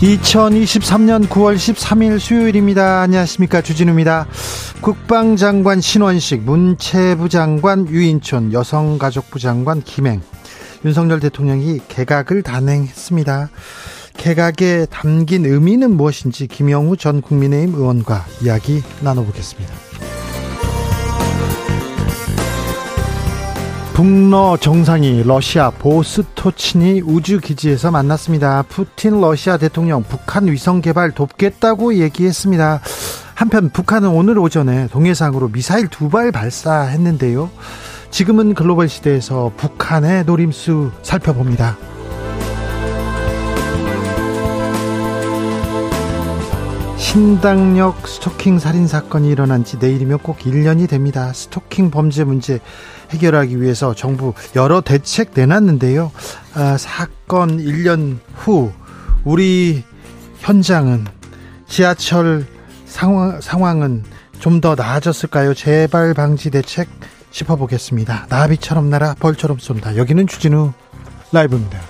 2023년 9월 13일 수요일입니다. 안녕하십니까. 주진우입니다. 국방장관 신원식, 문체부 장관 유인촌, 여성가족부 장관 김행, 윤석열 대통령이 개각을 단행했습니다. 개각에 담긴 의미는 무엇인지 김영우 전 국민의힘 의원과 이야기 나눠보겠습니다. 북러 정상이 러시아 보스토치니 우주 기지에서 만났습니다. 푸틴 러시아 대통령 북한 위성 개발 돕겠다고 얘기했습니다. 한편 북한은 오늘 오전에 동해상으로 미사일 두 발 발사했는데요. 지금은 글로벌 시대에서 북한의 노림수 살펴봅니다. 신당역 스토킹 살인 사건이 일어난 지 내일이면 꼭 1년이 됩니다. 스토킹 범죄 문제 해결하기 위해서 정부 여러 대책 내놨는데요. 아, 사건 1년 후 우리 현장은 지하철 상황, 상황은 좀 더 나아졌을까요? 재발 방지 대책 짚어보겠습니다. 나비처럼 날아 벌처럼 쏜다. 여기는 주진우 라이브입니다.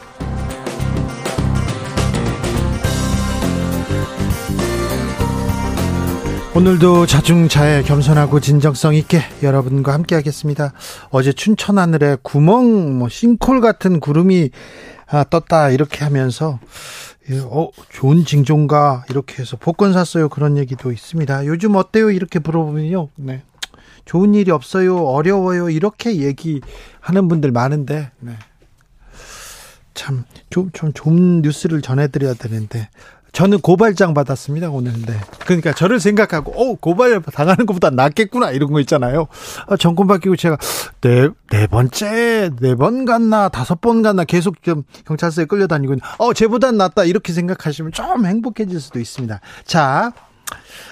오늘도 자중자애 겸손하고 진정성 있게 여러분과 함께 하겠습니다. 어제 춘천 하늘에 구멍, 뭐 싱콜 같은 구름이 아, 떴다 이렇게 하면서 어 좋은 징조인가 이렇게 해서 복권 샀어요 그런 얘기도 있습니다. 요즘 어때요 이렇게 물어보면요, 네 좋은 일이 없어요 어려워요 이렇게 얘기하는 분들 많은데 네. 참 좀 좀 좋은 뉴스를 전해드려야 되는데 저는 고발장 받았습니다 오늘. 네. 그러니까 저를 생각하고 어 고발 당하는 것보다 낫겠구나 이런 거 있잖아요. 아, 정권 바뀌고 제가 네, 네 번째 네 번 갔나 다섯 번 갔나 계속 좀 경찰서에 끌려다니고 어 쟤보단 낫다 이렇게 생각하시면 좀 행복해질 수도 있습니다. 자.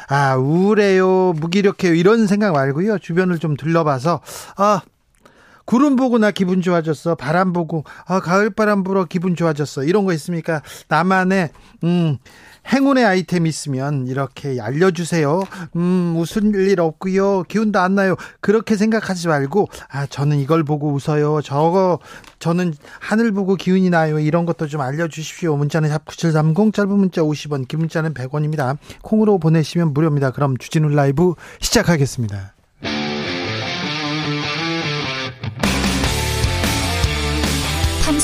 아, 우울해요, 무기력해요, 이런 생각 말고요. 주변을 좀 둘러봐서, 아, 구름 보고 나 기분 좋아졌어. 바람 보고 아 가을 바람 불어 기분 좋아졌어. 이런 거 있습니까? 나만의 음 행운의 아이템 있으면 이렇게 알려주세요. 음, 웃을 일 없고요. 기운도 안 나요. 그렇게 생각하지 말고, 아, 저는 이걸 보고 웃어요. 저거, 저는 하늘 보고 기운이 나요. 이런 것도 좀 알려주십시오. 문자는 샵9730, 짧은 문자 50원, 긴 문자는 100원입니다. 콩으로 보내시면 무료입니다. 그럼 주진우 라이브 시작하겠습니다.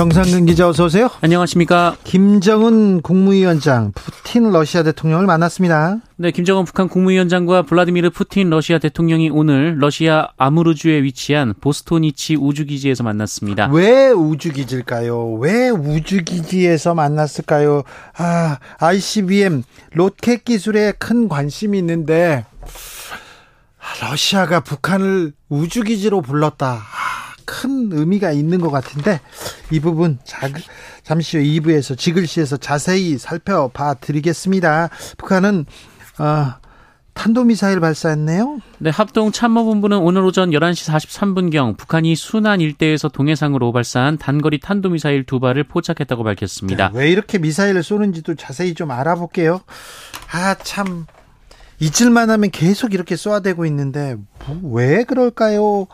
정상근 기자 어서 오세요. 안녕하십니까. 김정은 국무위원장 푸틴 러시아 대통령을 만났습니다. 네, 김정은 북한 국무위원장과 블라디미르 푸틴 러시아 대통령이 오늘 러시아 아무르주에 위치한 보스토니치 우주기지에서 만났습니다. 왜 우주기지일까요? 왜 우주기지에서 만났을까요? 아, ICBM 로켓 기술에 큰 관심이 있는데 러시아가 북한을 우주기지로 불렀다. 큰 의미가 있는 것 같은데 이 부분 잠시 후 2부에서 지글시에서 자세히 살펴봐 드리겠습니다. 북한은 어, 탄도미사일 발사했네요. 네, 합동 참모본부는 오늘 오전 11시 43분경 북한이 순안 일대에서 동해상으로 발사한 단거리 탄도미사일 두 발을 포착했다고 밝혔습니다. 네, 왜 이렇게 미사일을 쏘는지도 자세히 좀 알아볼게요. 아, 참. 잊을만 하면 계속 이렇게 쏘아대고 있는데, 뭐, 왜 그럴까요?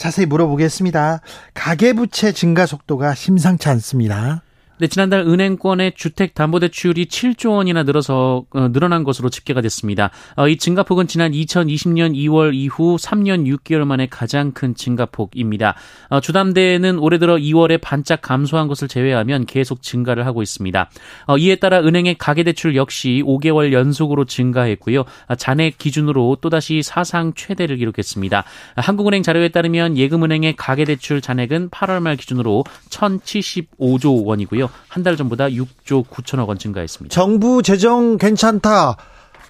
자세히 물어보겠습니다. 가계부채 증가 속도가 심상치 않습니다. 네, 지난달 은행권의 주택 담보대출이 7조 원이나 늘어서 어, 늘어난 것으로 집계가 됐습니다. 어, 이 증가폭은 지난 2020년 2월 이후 3년 6개월 만에 가장 큰 증가폭입니다. 어, 주담대는 올해 들어 2월에 반짝 감소한 것을 제외하면 계속 증가를 하고 있습니다. 어, 이에 따라 은행의 가계대출 역시 5개월 연속으로 증가했고요. 아, 잔액 기준으로 또다시 사상 최대를 기록했습니다. 한국은행 자료에 따르면 예금은행의 가계대출 잔액은 8월 말 기준으로 1,075조 원이고요. 한 달 전보다 6조 9천억 원 증가했습니다. 정부 재정 괜찮다.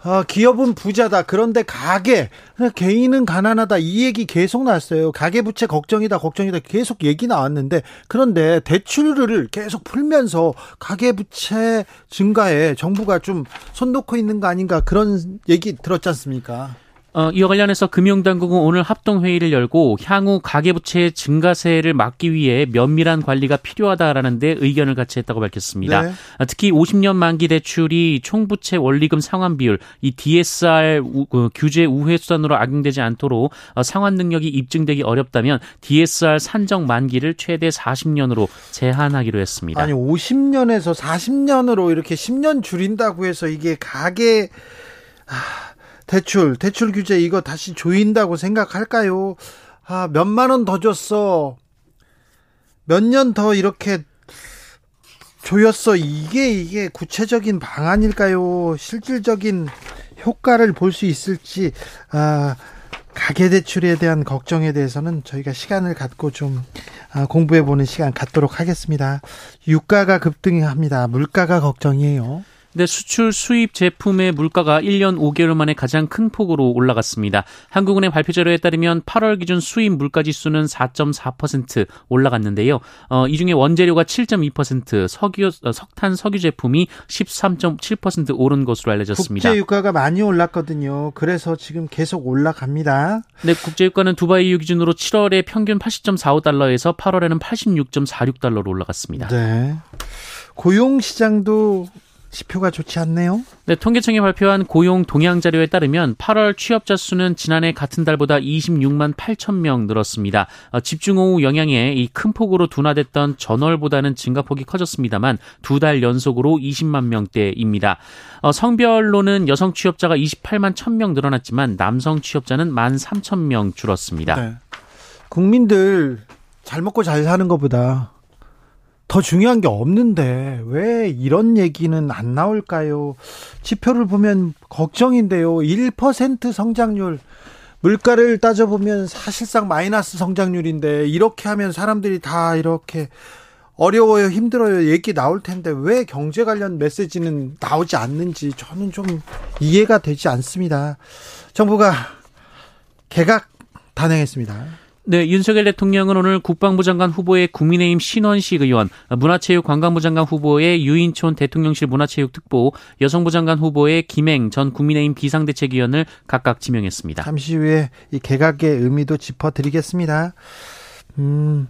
아, 기업은 부자다. 그런데 가계, 개인은 가난하다. 이 얘기 계속 나왔어요. 가계 부채 걱정이다, 걱정이다. 계속 얘기 나왔는데, 그런데 대출을 계속 풀면서 가계 부채 증가에 정부가 좀 손 놓고 있는 거 아닌가 그런 얘기 들었지 않습니까? 어, 이와 관련해서 금융당국은 오늘 합동회의를 열고 향후 가계부채 증가세를 막기 위해 면밀한 관리가 필요하다라는 데 의견을 같이 했다고 밝혔습니다. 네. 어, 특히 50년 만기 대출이 총부채 원리금 상환 비율, 이 DSR 우, 어, 규제 우회 수단으로 악용되지 않도록 어, 상환 능력이 입증되기 어렵다면 DSR 산정 만기를 최대 40년으로 제한하기로 했습니다. 아니 50년에서 40년으로 이렇게 10년 줄인다고 해서 이게 가계 아... 대출, 대출 규제 이거 다시 조인다고 생각할까요? 아, 몇만 원 더 줬어. 몇 년 더 이렇게 조였어. 이게, 이게 구체적인 방안일까요? 실질적인 효과를 볼 수 있을지, 아, 가계 대출에 대한 걱정에 대해서는 저희가 시간을 갖고 좀 아, 공부해 보는 시간 갖도록 하겠습니다. 유가가 급등합니다. 물가가 걱정이에요. 네, 수출 수입 제품의 물가가 1년 5개월 만에 가장 큰 폭으로 올라갔습니다. 한국은행 발표 자료에 따르면 8월 기준 수입 물가 지수는 4.4% 올라갔는데요. 어, 이 중에 원재료가 7.2%, 석유 어, 석탄 석유 제품이 13.7% 오른 것으로 알려졌습니다. 국제 유가가 많이 올랐거든요. 그래서 지금 계속 올라갑니다. 네, 국제 유가는 두바이 이유 기준으로 7월에 평균 80.45달러에서 8월에는 86.46달러로 올라갔습니다. 네. 고용 시장도 지표가 좋지 않네요. 네, 통계청이 발표한 고용 동향 자료에 따르면 8월 취업자 수는 지난해 같은 달보다 26만 8천 명 늘었습니다. 어, 집중호우 영향에 이 큰 폭으로 둔화됐던 전월보다는 증가폭이 커졌습니다만 두 달 연속으로 20만 명대입니다. 어, 성별로는 여성 취업자가 28만 1천 명 늘어났지만 남성 취업자는 1만 3천 명 줄었습니다. 네. 국민들 잘 먹고 잘 사는 것보다 더 중요한 게 없는데 왜 이런 얘기는 안 나올까요? 지표를 보면 걱정인데요. 1% 성장률 물가를 따져보면 사실상 마이너스 성장률인데 이렇게 하면 사람들이 다 이렇게 어려워요, 힘들어요 얘기 나올 텐데 왜 경제 관련 메시지는 나오지 않는지 저는 좀 이해가 되지 않습니다. 정부가 개각 단행했습니다. 네, 윤석열 대통령은 오늘 국방부 장관 후보의 국민의힘 신원식 의원, 문화체육관광부 장관 후보의 유인촌 대통령실 문화체육특보, 여성부 장관 후보의 김행 전 국민의힘 비상대책위원을 각각 지명했습니다. 잠시 후에 이 개각의 의미도 짚어드리겠습니다. 음,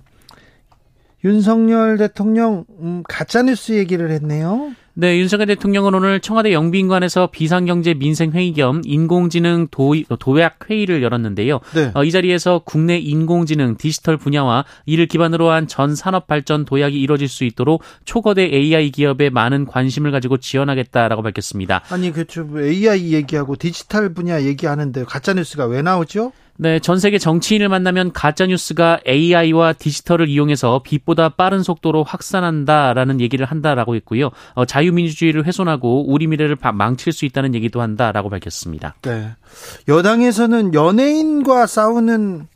윤석열 대통령 음, 가짜뉴스 얘기를 했네요. 네, 윤석열 대통령은 오늘 청와대 영빈관에서 비상경제 민생회의 겸 인공지능 도, 도약 회의를 열었는데요. 네. 어, 이 자리에서 국내 인공지능 디지털 분야와 이를 기반으로 한 전 산업 발전 도약이 이뤄질 수 있도록 초거대 AI 기업에 많은 관심을 가지고 지원하겠다라고 밝혔습니다. 아니, 그렇죠. AI 얘기하고 디지털 분야 얘기하는데 가짜 뉴스가 왜 나오죠? 네, 전 세계 정치인을 만나면 가짜 뉴스가 AI와 디지털을 이용해서 빛보다 빠른 속도로 확산한다라는 얘기를 한다라고 했고요. 어, 자유민주주의를 훼손하고 우리 미래를 망칠 수 있다는 얘기도 한다라고 밝혔습니다. 네. 여당에서는 연예인과 싸우는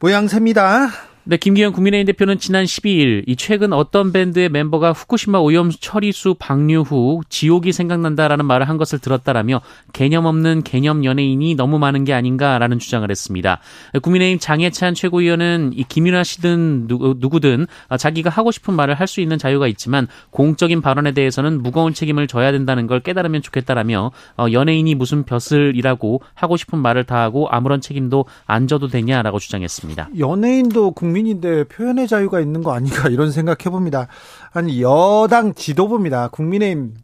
모양새입니다. 네, 김기현 국민의힘 대표는 지난 12일 이 최근 어떤 밴드의 멤버가 후쿠시마 오염 처리수 방류 후 지옥이 생각난다라는 말을 한 것을 들었다라며 개념 없는 개념 연예인이 너무 많은 게 아닌가라는 주장을 했습니다. 국민의힘 장해찬 최고위원은 이 김윤아 씨든 누구, 누구든 자기가 하고 싶은 말을 할 수 있는 자유가 있지만 공적인 발언에 대해서는 무거운 책임을 져야 된다는 걸 깨달으면 좋겠다라며 어, 연예인이 무슨 벼슬이라고 하고 싶은 말을 다 하고 아무런 책임도 안 져도 되냐라고 주장했습니다. 연예인도 국 국민인데 표현의 자유가 있는 거 아닌가 이런 생각해 봅니다. 아니 여당 지도부입니다. 국민의힘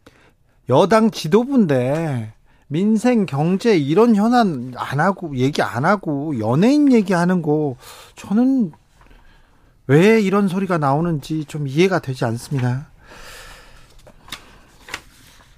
여당 지도부인데 민생 경제 이런 현안 안 하고 얘기 안 하고 연예인 얘기하는 거 저는 왜 이런 소리가 나오는지 좀 이해가 되지 않습니다.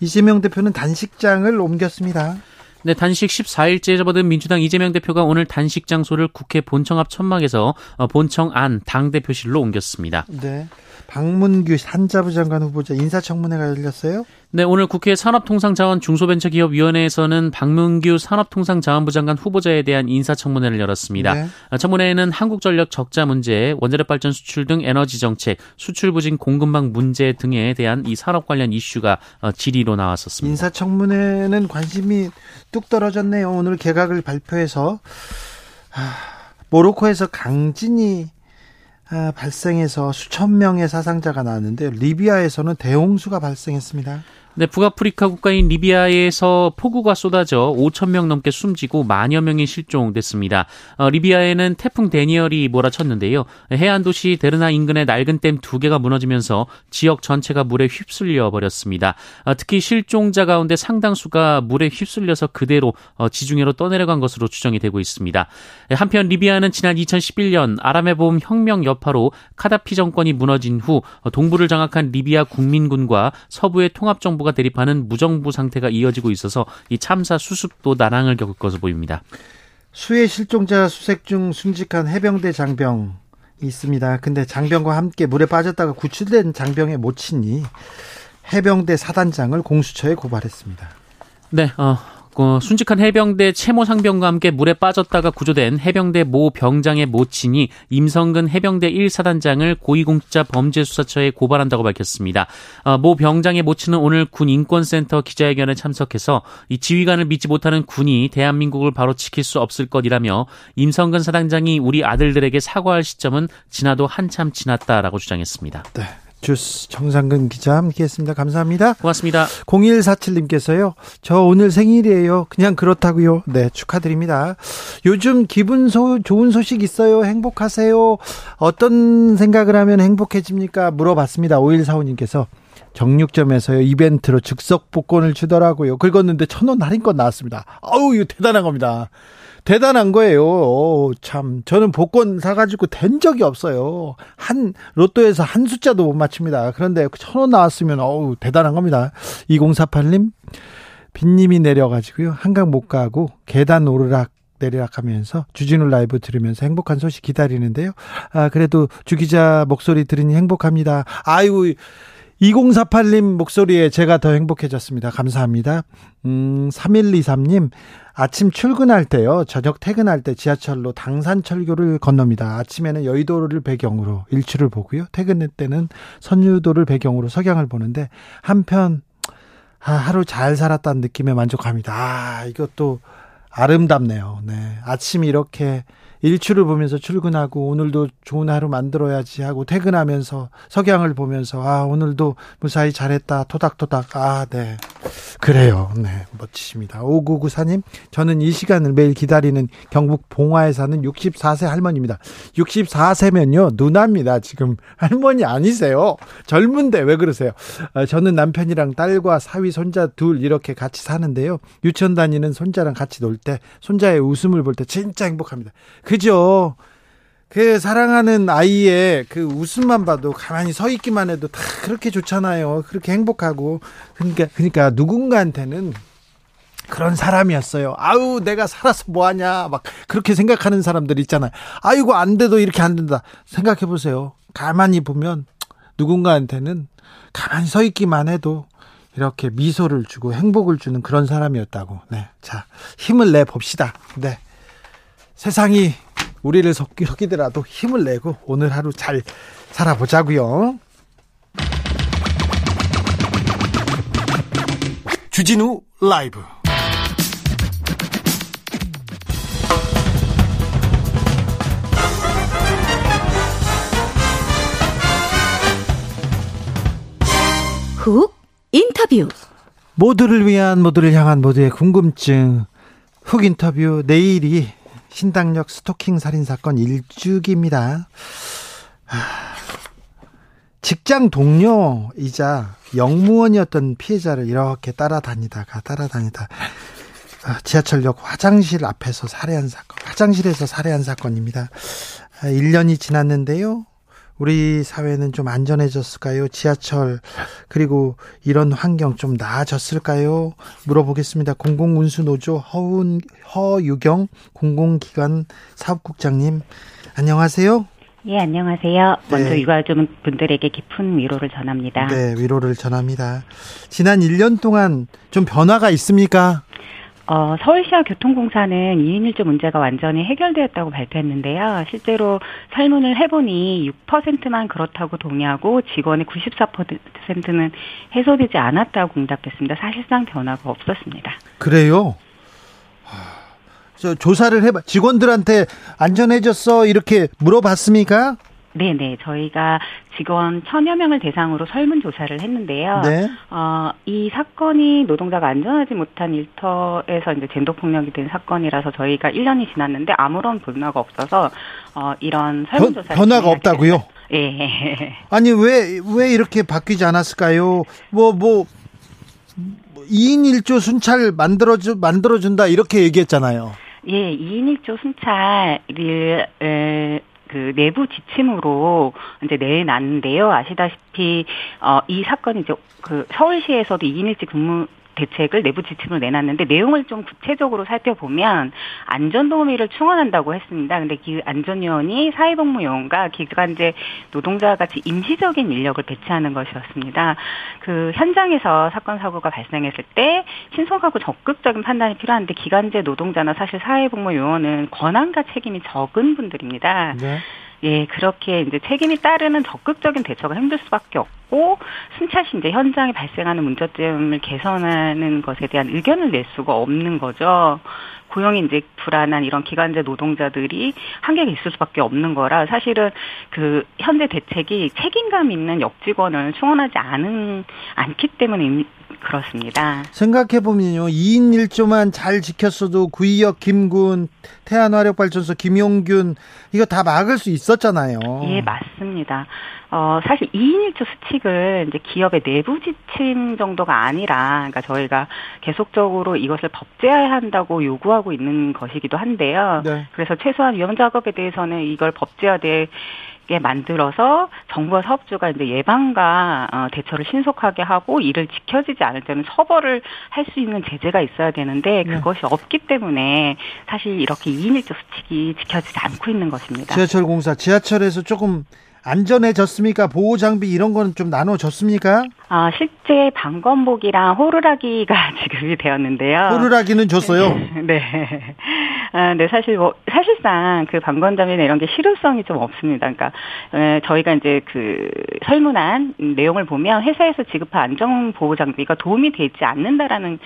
이재명 대표는 단식장을 옮겼습니다. 네, 단식 14일째 접어든 민주당 이재명 대표가 오늘 단식 장소를 국회 본청 앞 천막에서 어, 본청 안 당대표실로 옮겼습니다. 네. 박문규 산자부 장관 후보자 인사청문회가 열렸어요? 네, 오늘 국회 산업통상자원 중소벤처기업위원회에서는 박문규 산업통상자원부 장관 후보자에 대한 인사청문회를 열었습니다. 네. 아, 청문회에는 한국전력 적자 문제, 원자력 발전 수출 등 에너지 정책, 수출 부진 공급망 문제 등에 대한 이 산업 관련 이슈가 어, 질의로 나왔었습니다. 인사청문회는 관심이 뚝 떨어졌네요. 오늘 개각을 발표해서 아, 모로코에서 강진이 아, 발생해서 수천 명의 사상자가 나왔는데 리비아에서는 대홍수가 발생했습니다. 네, 북아프리카 국가인 리비아에서 폭우가 쏟아져 5천 명 넘게 숨지고 만여 명이 실종됐습니다. 어, 리비아에는 태풍 데니얼이 몰아쳤는데요. 해안 도시 데르나 인근의 낡은 댐 두 개가 무너지면서 지역 전체가 물에 휩쓸려 버렸습니다. 어, 특히 실종자 가운데 상당수가 물에 휩쓸려서 그대로 어, 지중해로 떠내려간 것으로 추정이 되고 있습니다. 한편 리비아는 지난 2011년 아람의 봄 혁명 여파로 카다피 정권이 무너진 후 어, 동부를 장악한 리비아 국민군과 서부의 통합 정부 정부가 대립하는 무정부 상태가 이어지고 있어서 이 참사 수습도 난항을 겪을 것으로 보입니다. 수해 실종자 수색 중 순직한 해병대 장병 있습니다. 근데 장병과 함께 물에 빠졌다가 구출된 장병의 모친이 해병대 사단장을 공수처에 고발했습니다. 네, 어, 어, 순직한 해병대 채모 상병과 함께 물에 빠졌다가 구조된 해병대 모 병장의 모친이 임성근 해병대 1사단장을 고위공직자 범죄수사처에 고발한다고 밝혔습니다. 어, 모 병장의 모친은 오늘 군 인권센터 기자회견에 참석해서 이 지휘관을 믿지 못하는 군이 대한민국을 바로 지킬 수 없을 것이라며 임성근 사단장이 우리 아들들에게 사과할 시점은 지나도 한참 지났다라고 주장했습니다. 네. 주스 정상근 기자 함께했습니다. 감사합니다. 고맙습니다. 0147님께서요. 저 오늘 생일이에요. 그냥 그렇다고요. 네, 축하드립니다. 요즘 기분 소, 좋은 소식 있어요. 행복하세요. 어떤 생각을 하면 행복해집니까? 물어봤습니다. 5145님께서 정육점에서요 이벤트로 즉석 복권을 주더라고요. 긁었는데 천 원 할인권 나왔습니다. 아우 이거 대단한 겁니다. 대단한 거예요. 오, 참. 저는 복권 사가지고 된 적이 없어요. 한, 로또에서 한 숫자도 못 맞춥니다. 그런데 천 원 나왔으면, 어우, 대단한 겁니다. 2048님, 빈님이 내려가지고요. 한강 못 가고 계단 오르락 내리락 하면서 주진우 라이브 들으면서 행복한 소식 기다리는데요. 아, 그래도 주 기자 목소리 들으니 행복합니다. 아이고, 2048님 목소리에 제가 더 행복해졌습니다. 감사합니다. 음, 3123님, 아침 출근할 때요, 저녁 퇴근할 때 지하철로 당산철교를 건넙니다. 아침에는 여의도를 배경으로 일출을 보고요. 퇴근 때는 선유도를 배경으로 석양을 보는데, 한편, 아, 하루 잘 살았다는 느낌에 만족합니다. 아, 이것도 아름답네요. 네. 아침 이렇게 일출을 보면서 출근하고 오늘도 좋은 하루 만들어야지 하고 퇴근하면서 석양을 보면서 아 오늘도 무사히 잘했다. 토닥토닥. 아 네. 그래요. 네 멋지십니다. 5994님 저는 이 시간을 매일 기다리는 경북 봉화에 사는 64세 할머니입니다. 64세면요 누나입니다. 지금 할머니 아니세요? 젊은데 왜 그러세요? 아, 저는 남편이랑 딸과 사위 손자 둘 이렇게 같이 사는데요. 유치원 다니는 손자랑 같이 놀 때 손자의 웃음을 볼 때 진짜 행복합니다 그죠? 그 사랑하는 아이의 그 웃음만 봐도 가만히 서 있기만 해도 다 그렇게 좋잖아요. 그렇게 행복하고 그러니까 그러니까 누군가한테는 그런 사람이었어요. 아우 내가 살아서 뭐 하냐 막 그렇게 생각하는 사람들 있잖아요. 아이고 안 돼도 이렇게 안 된다. 생각해 보세요. 가만히 보면 누군가한테는 가만히 서 있기만 해도 이렇게 미소를 주고 행복을 주는 그런 사람이었다고. 네. 자, 힘을 내 봅시다. 네. 세상이 우리를 속이더라도 힘을 내고 오늘 하루 잘 살아보자고요. 주진우 라이브. 훅 인터뷰. 모두를 위한 모두를 향한 모두의 궁금증. 훅 인터뷰 내일이 신당역 스토킹 살인 사건 일주기입니다. 직장 동료이자 영무원이었던 피해자를 이렇게 따라다니다가 따라다니다 아, 지하철역 화장실 앞에서 살해한 사건, 화장실에서 살해한 사건입니다. 1년이 아, 지났는데요. 우리 사회는 좀 안전해졌을까요? 지하철 그리고 이런 환경 좀 나아졌을까요? 물어보겠습니다. 공공운수노조 허운 허유경 공공기관 사업국장님 안녕하세요. 예, 안녕하세요. 먼저 네. 유가족 분들에게 깊은 위로를 전합니다. 네, 위로를 전합니다. 지난 1년 동안 좀 변화가 있습니까? 어, 서울시와 교통공사는 2인 1조 문제가 완전히 해결되었다고 발표했는데요. 실제로 설문을 해보니 6%만 그렇다고 동의하고 직원의 94%는 해소되지 않았다고 응답했습니다. 사실상 변화가 없었습니다. 그래요? 저 조사를 해봐 직원들한테 안전해졌어 이렇게 물어봤습니까? 네네. 저희가 직원 천여 명을 대상으로 설문조사를 했는데요. 네. 어, 이 사건이 노동자가 안전하지 못한 일터에서 이제 젠더폭력이 된 사건이라서 저희가 1년이 지났는데 아무런 변화가 없어서, 어, 이런 설문조사를. 변화가 없다고요? 예. 아니, 왜, 왜 이렇게 바뀌지 않았을까요? 뭐, 뭐, 2인 1조 순찰 만들어주, 만들어준다, 이렇게 얘기했잖아요. 예, 2인 1조 순찰을, 에, 그 내부 지침으로 이제 내놨는데요. 아시다시피 어 이 사건이 이제 그 서울시에서도 2인 일지 근무 대책을 내부 지침으로 내놨는데 내용을 좀 구체적으로 살펴보면 안전 도우미를 충원한다고 했습니다. 근데 그 안전요원이 사회복무요원과 기간제 노동자와 같이 임시적인 인력을 배치하는 것이었습니다. 그 현장에서 사건 사고가 발생했을 때 신속하고 적극적인 판단이 필요한데 기간제 노동자나 사실 사회복무요원은 권한과 책임이 적은 분들입니다. 네. 예, 그렇게 이제 책임이 따르는 적극적인 대처가 힘들 수밖에 없고 순찰시 이제 현장에 발생하는 문제점을 개선하는 것에 대한 의견을 낼 수가 없는 거죠. 고용이 이제 불안한 이런 기간제 노동자들이 한계가 있을 수밖에 없는 거라 사실은 그 현재 대책이 책임감 있는 역직원을 충원하지 않은 않기 때문에 그렇습니다. 생각해 보면요, 2인 1조만 잘 지켰어도 구의역 김군, 태안화력발전소 김용균 이거 다 막을 수 있었잖아요. 예, 맞습니다. 어, 사실 2인 1조 수칙을 이제 기업의 내부 지침 정도가 아니라, 그러니까 저희가 계속적으로 이것을 법제화한다고 요구하고 있는 것이기도 한데요. 네. 그래서 최소한 위험 작업에 대해서는 이걸 법제화 되게 만들어서 정부와 사업주가 이제 예방과 어, 대처를 신속하게 하고 이를 지켜지지 않을 때는 처벌을 할 수 있는 제재가 있어야 되는데 네. 그것이 없기 때문에 사실 이렇게 2인 1조 수칙이 지켜지지 않고 있는 것입니다. 지하철 공사 지하철에서 조금 안전해졌습니까? 보호 장비 이런 거는 좀 나눠졌습니까? 아, 실제 방검복이랑 호루라기가 지급이 되었는데요. 호루라기는 줬어요? 네. 아, 네, 사실 뭐, 사실상 그 방검장비나 이런 게 실효성이 좀 없습니다. 그러니까, 에, 저희가 이제 그 설문한 내용을 보면 회사에서 지급한 안전 보호 장비가 도움이 되지 않는다라는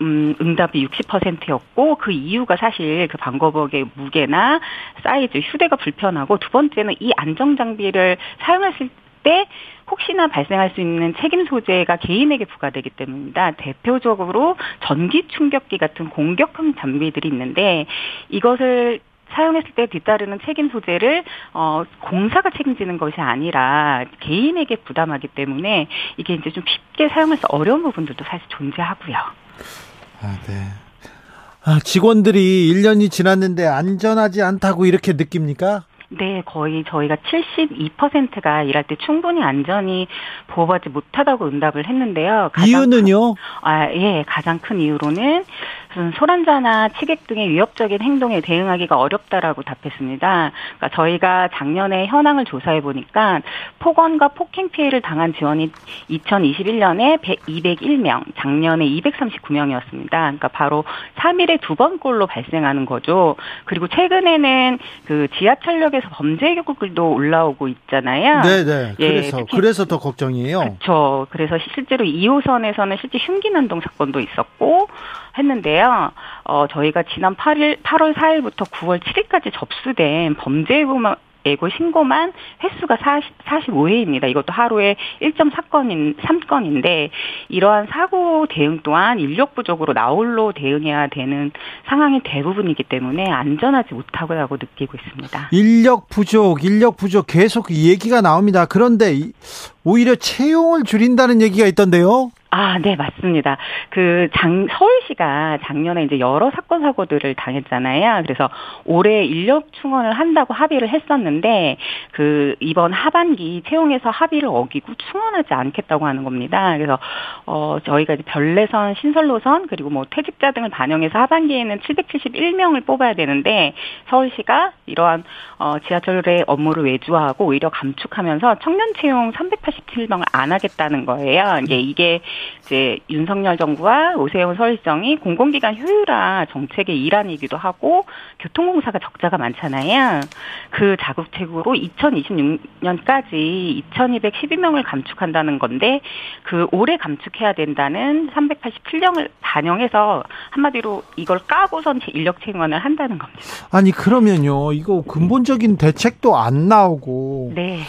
음, 응답이 60%였고 그 이유가 사실 그 방검복의 무게나 사이즈, 휴대가 불편하고 두 번째는 이 안정 장비 를 사용했을 때 혹시나 발생할 수 있는 책임 소재가 개인에게 부과되기 때문입니다. 대표적으로 전기 충격기 같은 공격형 장비들이 있는데 이것을 사용했을 때 뒤따르는 책임 소재를 어 공사가 책임지는 것이 아니라 개인에게 부담하기 때문에 이게 이제 좀 쉽게 사용해서 어려운 부분들도 사실 존재하고요. 아, 네. 아, 직원들이 1년이 지났는데 안전하지 않다고 이렇게 느낍니까? 네, 거의 저희가 72%가 일할 때 충분히 안전이 보호받지 못하다고 응답을 했는데요. 이유는요? 큰, 아, 예, 가장 큰 이유로는 소란자나 치객 등의 위협적인 행동에 대응하기가 어렵다라고 답했습니다. 그러니까 저희가 작년에 현황을 조사해 보니까 폭언과 폭행 피해를 당한 지원이 2021년에 201명, 작년에 239명이었습니다. 그러니까 바로 3일에 두 번꼴로 발생하는 거죠. 그리고 최근에는 그 지하철역에서 범죄 결국도 올라오고 있잖아요. 네, 네. 예, 그래서 그래서 더 걱정이에요. 그렇죠. 그래서 실제로 2호선에서는 실제 흉기 난동 사건도 있었고 했는데요. 어, 저희가 지난 8일, 8월 4일부터 9월 7일까지 접수된 범죄 예고 신고만 횟수가 40, 45회입니다. 이것도 하루에 1.4건인 3건인데 이러한 사고 대응 또한 인력 부족으로 나홀로 대응해야 되는 상황이 대부분이기 때문에 안전하지 못하고 느끼고 있습니다. 인력 부족, 인력 부족 계속 얘기가 나옵니다. 그런데 오히려 채용을 줄인다는 얘기가 있던데요. 아, 네, 맞습니다. 그 장, 서울시가 작년에 이제 여러 사건 사고들을 당했잖아요. 그래서 올해 인력 충원을 한다고 합의를 했었는데 그 이번 하반기 채용에서 합의를 어기고 충원하지 않겠다고 하는 겁니다. 그래서 어 저희가 이제 별내선, 신설노선 그리고 뭐 퇴직자 등을 반영해서 하반기에는 771명을 뽑아야 되는데 서울시가 이러한 어 지하철의 업무를 외주화하고 오히려 감축하면서 청년 채용 387명을 안 하겠다는 거예요. 이게 이게 이제 윤석열 정부와 오세훈 서울시정이 공공기관 효율화 정책의 일환이기도 하고 교통공사가 적자가 많잖아요. 그 자국책으로 2026년까지 2,212명을 감축한다는 건데 그 올해 감축해야 된다는 387명을 반영해서 한마디로 이걸 까고선 인력 채용을 한다는 겁니다. 아니 그러면요 이거 근본적인 대책도 안 나오고 네.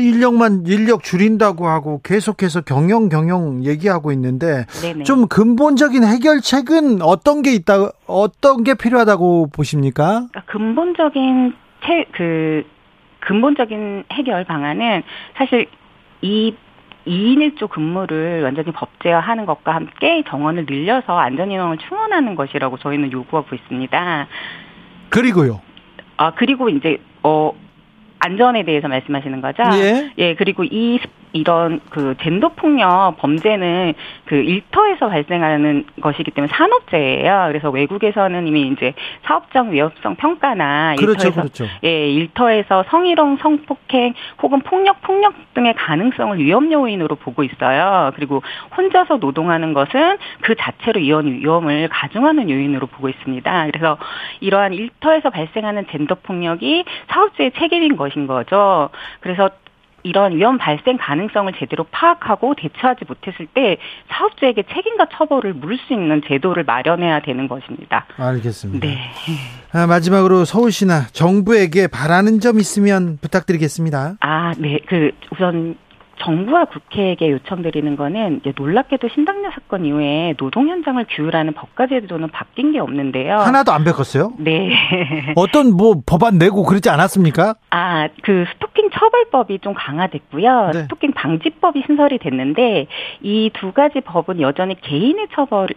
인력만 인력 줄인다고 하고 계속해서 경영 경영 얘기하고 있는데 네네. 좀 근본적인 해결책은 어떤 게 있다 어떤 게 필요하다고 보십니까? 그러니까 근본적인 채, 그 근본적인 해결 방안은 사실 이 2인 1조 근무를 완전히 법제화하는 것과 함께 정원을 늘려서 안전인원을 충원하는 것이라고 저희는 요구하고 있습니다. 그리고요. 아 그리고 이제 어 안전에 대해서 말씀하시는 거죠? 예. 예, 그리고 이 이런 그 젠더 폭력 범죄는 그 일터에서 발생하는 것이기 때문에 산업재해예요. 그래서 외국에서는 이미 이제 사업적 위험성 평가나 그렇죠, 일터에서 그렇죠. 예, 일터에서 성희롱, 성폭행 혹은 폭력, 폭력 등의 가능성을 위험 요인으로 보고 있어요. 그리고 혼자서 노동하는 것은 그 자체로 이런 위험을 가중하는 요인으로 보고 있습니다. 그래서 이러한 일터에서 발생하는 젠더 폭력이 사업주의 책임인 것인 거죠. 그래서 이런 위험 발생 가능성을 제대로 파악하고 대처하지 못했을 때 사업주에게 책임과 처벌을 물을 수 있는 제도를 마련해야 되는 것입니다. 알겠습니다. 네. 아, 마지막으로 서울시나 정부에게 바라는 점 있으면 부탁드리겠습니다. 아, 네. 그 우선 정부와 국회에게 요청드리는 거는 이제 놀랍게도 신당녀 사건 이후에 노동 현장을 규율하는 법과 제도는 바뀐 게 없는데요. 하나도 안 바꿨어요? 네. 어떤 뭐 법안 내고 그러지 않았습니까? 아, 그 스토킹 처벌법이 좀 강화됐고요. 네. 스토킹 방지법이 신설이 됐는데 이 두 가지 법은 여전히 개인의 처벌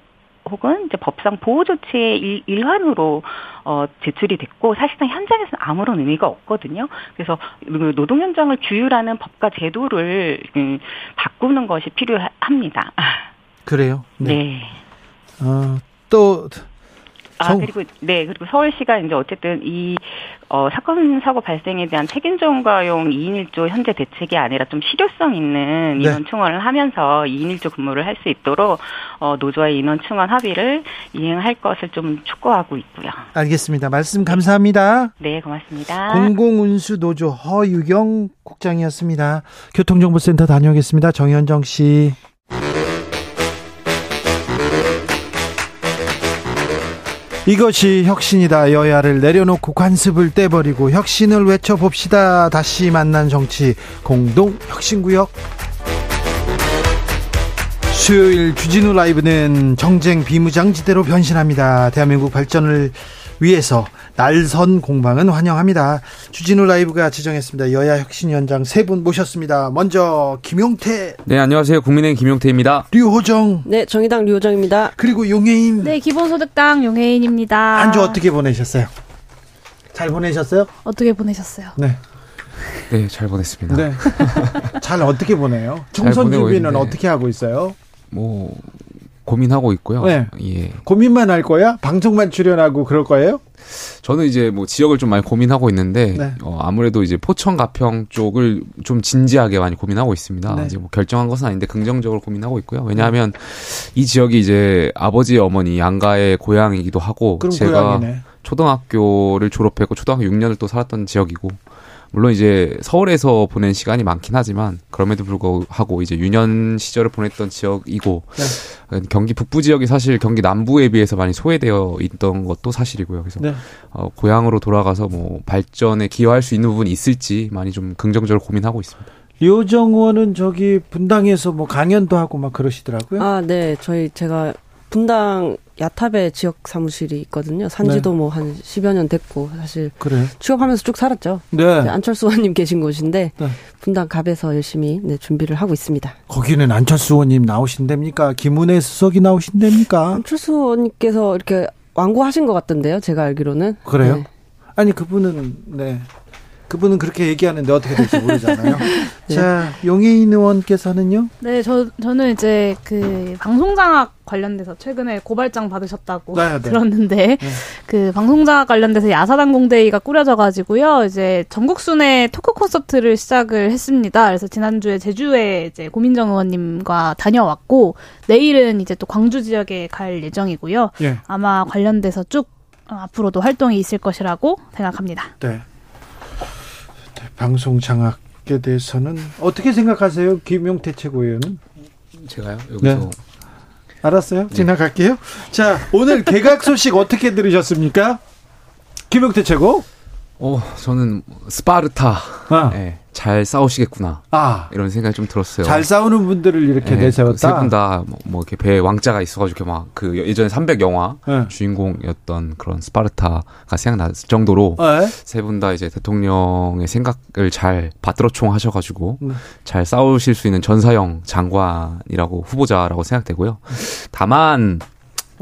혹은 이제 법상 보호 조치의 일, 일환으로 어 제출이 됐고 사실상 현장에서는 아무런 의미가 없거든요. 그래서 그 노동 현장을 규율하는 법과 제도를 음, 바꾸는 것이 필요합니다. 그래요. 네. 어, 또 아 정- 그리고 네 그리고 서울시가 이제 어쨌든 이 어, 사건 사고 발생에 대한 책임 전가용 2인 1조 현재 대책이 아니라 좀 실효성 있는 네. 인원 충원을 하면서 2인 1조 근무를 할 수 있도록 어, 노조와의 인원 충원 합의를 이행할 것을 좀 촉구하고 있고요. 알겠습니다. 말씀 감사합니다. 네 고맙습니다. 공공운수 노조 허유경 국장이었습니다. 교통정보센터 다녀오겠습니다. 정현정 씨. 이것이 혁신이다. 여야를 내려놓고 관습을 떼버리고 혁신을 외쳐봅시다. 다시 만난 정치 공동 혁신구역. 수요일 주진우 라이브는 정쟁 비무장지대로 변신합니다. 대한민국 발전을 위해서 날선 공방은 환영합니다. 주진우 라이브가 지정했습니다. 여야 혁신위원장 세 분 모셨습니다. 먼저 김용태, 네, 안녕하세요. 국민의힘 김용태입니다. 류호정, 네, 정의당 류호정입니다. 그리고 용해인. 네, 기본소득당 용혜인입니다. 한주 어떻게 보내셨어요? 잘 보내셨어요? 어떻게 보내셨어요? 네. 네, 잘 보냈습니다. 네. 잘 어떻게 보내요? 잘 총선 준비는. 어떻게 하고 있어요? 뭐 고민하고 있고요. 네. 예. 고민만 할 거야? 방송만 출연하고 그럴 거예요? 저는 이제 뭐 지역을 좀 많이 고민하고 있는데 네. 어, 아무래도 이제 포천 가평 쪽을 좀 진지하게 많이 고민하고 있습니다. 네. 이제 뭐 결정한 것은 아닌데 긍정적으로 고민하고 있고요. 왜냐하면 이 지역이 이제 아버지 어머니 양가의 고향이기도 하고 제가 고향이네. 초등학교를 졸업했고 초등학교 6년을 또 살았던 지역이고 물론 이제 서울에서 보낸 시간이 많긴 하지만 그럼에도 불구하고 이제 유년 시절을 보냈던 지역이고 네. 경기 북부 지역이 사실 경기 남부에 비해서 많이 소외되어 있던 것도 사실이고요. 그래서 네. 어, 고향으로 돌아가서 뭐 발전에 기여할 수 있는 부분이 있을지 많이 좀 긍정적으로 고민하고 있습니다. 류호정 의원은 저기 분당에서 뭐 강연도 하고 막 그러시더라고요. 아, 네, 저희 제가 분당 야탑에 지역 사무실이 있거든요. 산지도 뭐한 10여 년 됐고 사실 그래. 취업하면서 쭉 살았죠. 네. 네, 안철수 의원님 계신 곳인데 네. 분당 갑에서 열심히 네, 준비를 하고 있습니다. 거기는 안철수 의원님 나오신답니까? 김은혜 수석이 나오신답니까? 안철수 의원님께서 이렇게 완고하신 것 같던데요. 제가 알기로는. 그래요? 네. 아니 그분은 네. 그분은 그렇게 얘기하는데 어떻게 될지 모르잖아요. 네. 자, 용해인 의원께서는요? 네, 저 저는 이제 그 방송장악 관련돼서 최근에 고발장 받으셨다고 네, 네. 들었는데 그 방송장악 관련돼서 야사당 공대회가 꾸려져 가지고요. 이제 전국 순회 토크 콘서트를 시작을 했습니다. 그래서 지난주에 제주에 이제 고민정 의원님과 다녀왔고 내일은 이제 또 광주 지역에 갈 예정이고요. 예. 아마 관련돼서 쭉 어, 앞으로도 활동이 있을 것이라고 생각합니다. 네. 네, 방송 장악에 대해서는 어떻게 생각하세요? 김용태 최고위원은? 제가요 여기서 네. 알았어요. 지나갈게요. 자, 오늘 개각 소식 어떻게 들으셨습니까? 김용태 최고? 어 저는 스파르타 아, 예, 잘 싸우시겠구나 아, 이런 생각이 좀 들었어요. 잘 싸우는 분들을 이렇게 내세웠다. 세분 다 뭐 이렇게 배에 왕자가 있어가지고 막 그 예전에 300 영화 네. 주인공이었던 그런 스파르타가 생각날 정도로 네. 세분 다 이제 대통령의 생각을 잘 받들어총 하셔가지고 음. 잘 싸우실 수 있는 전사형 장관이라고 후보자라고 생각되고요. 다만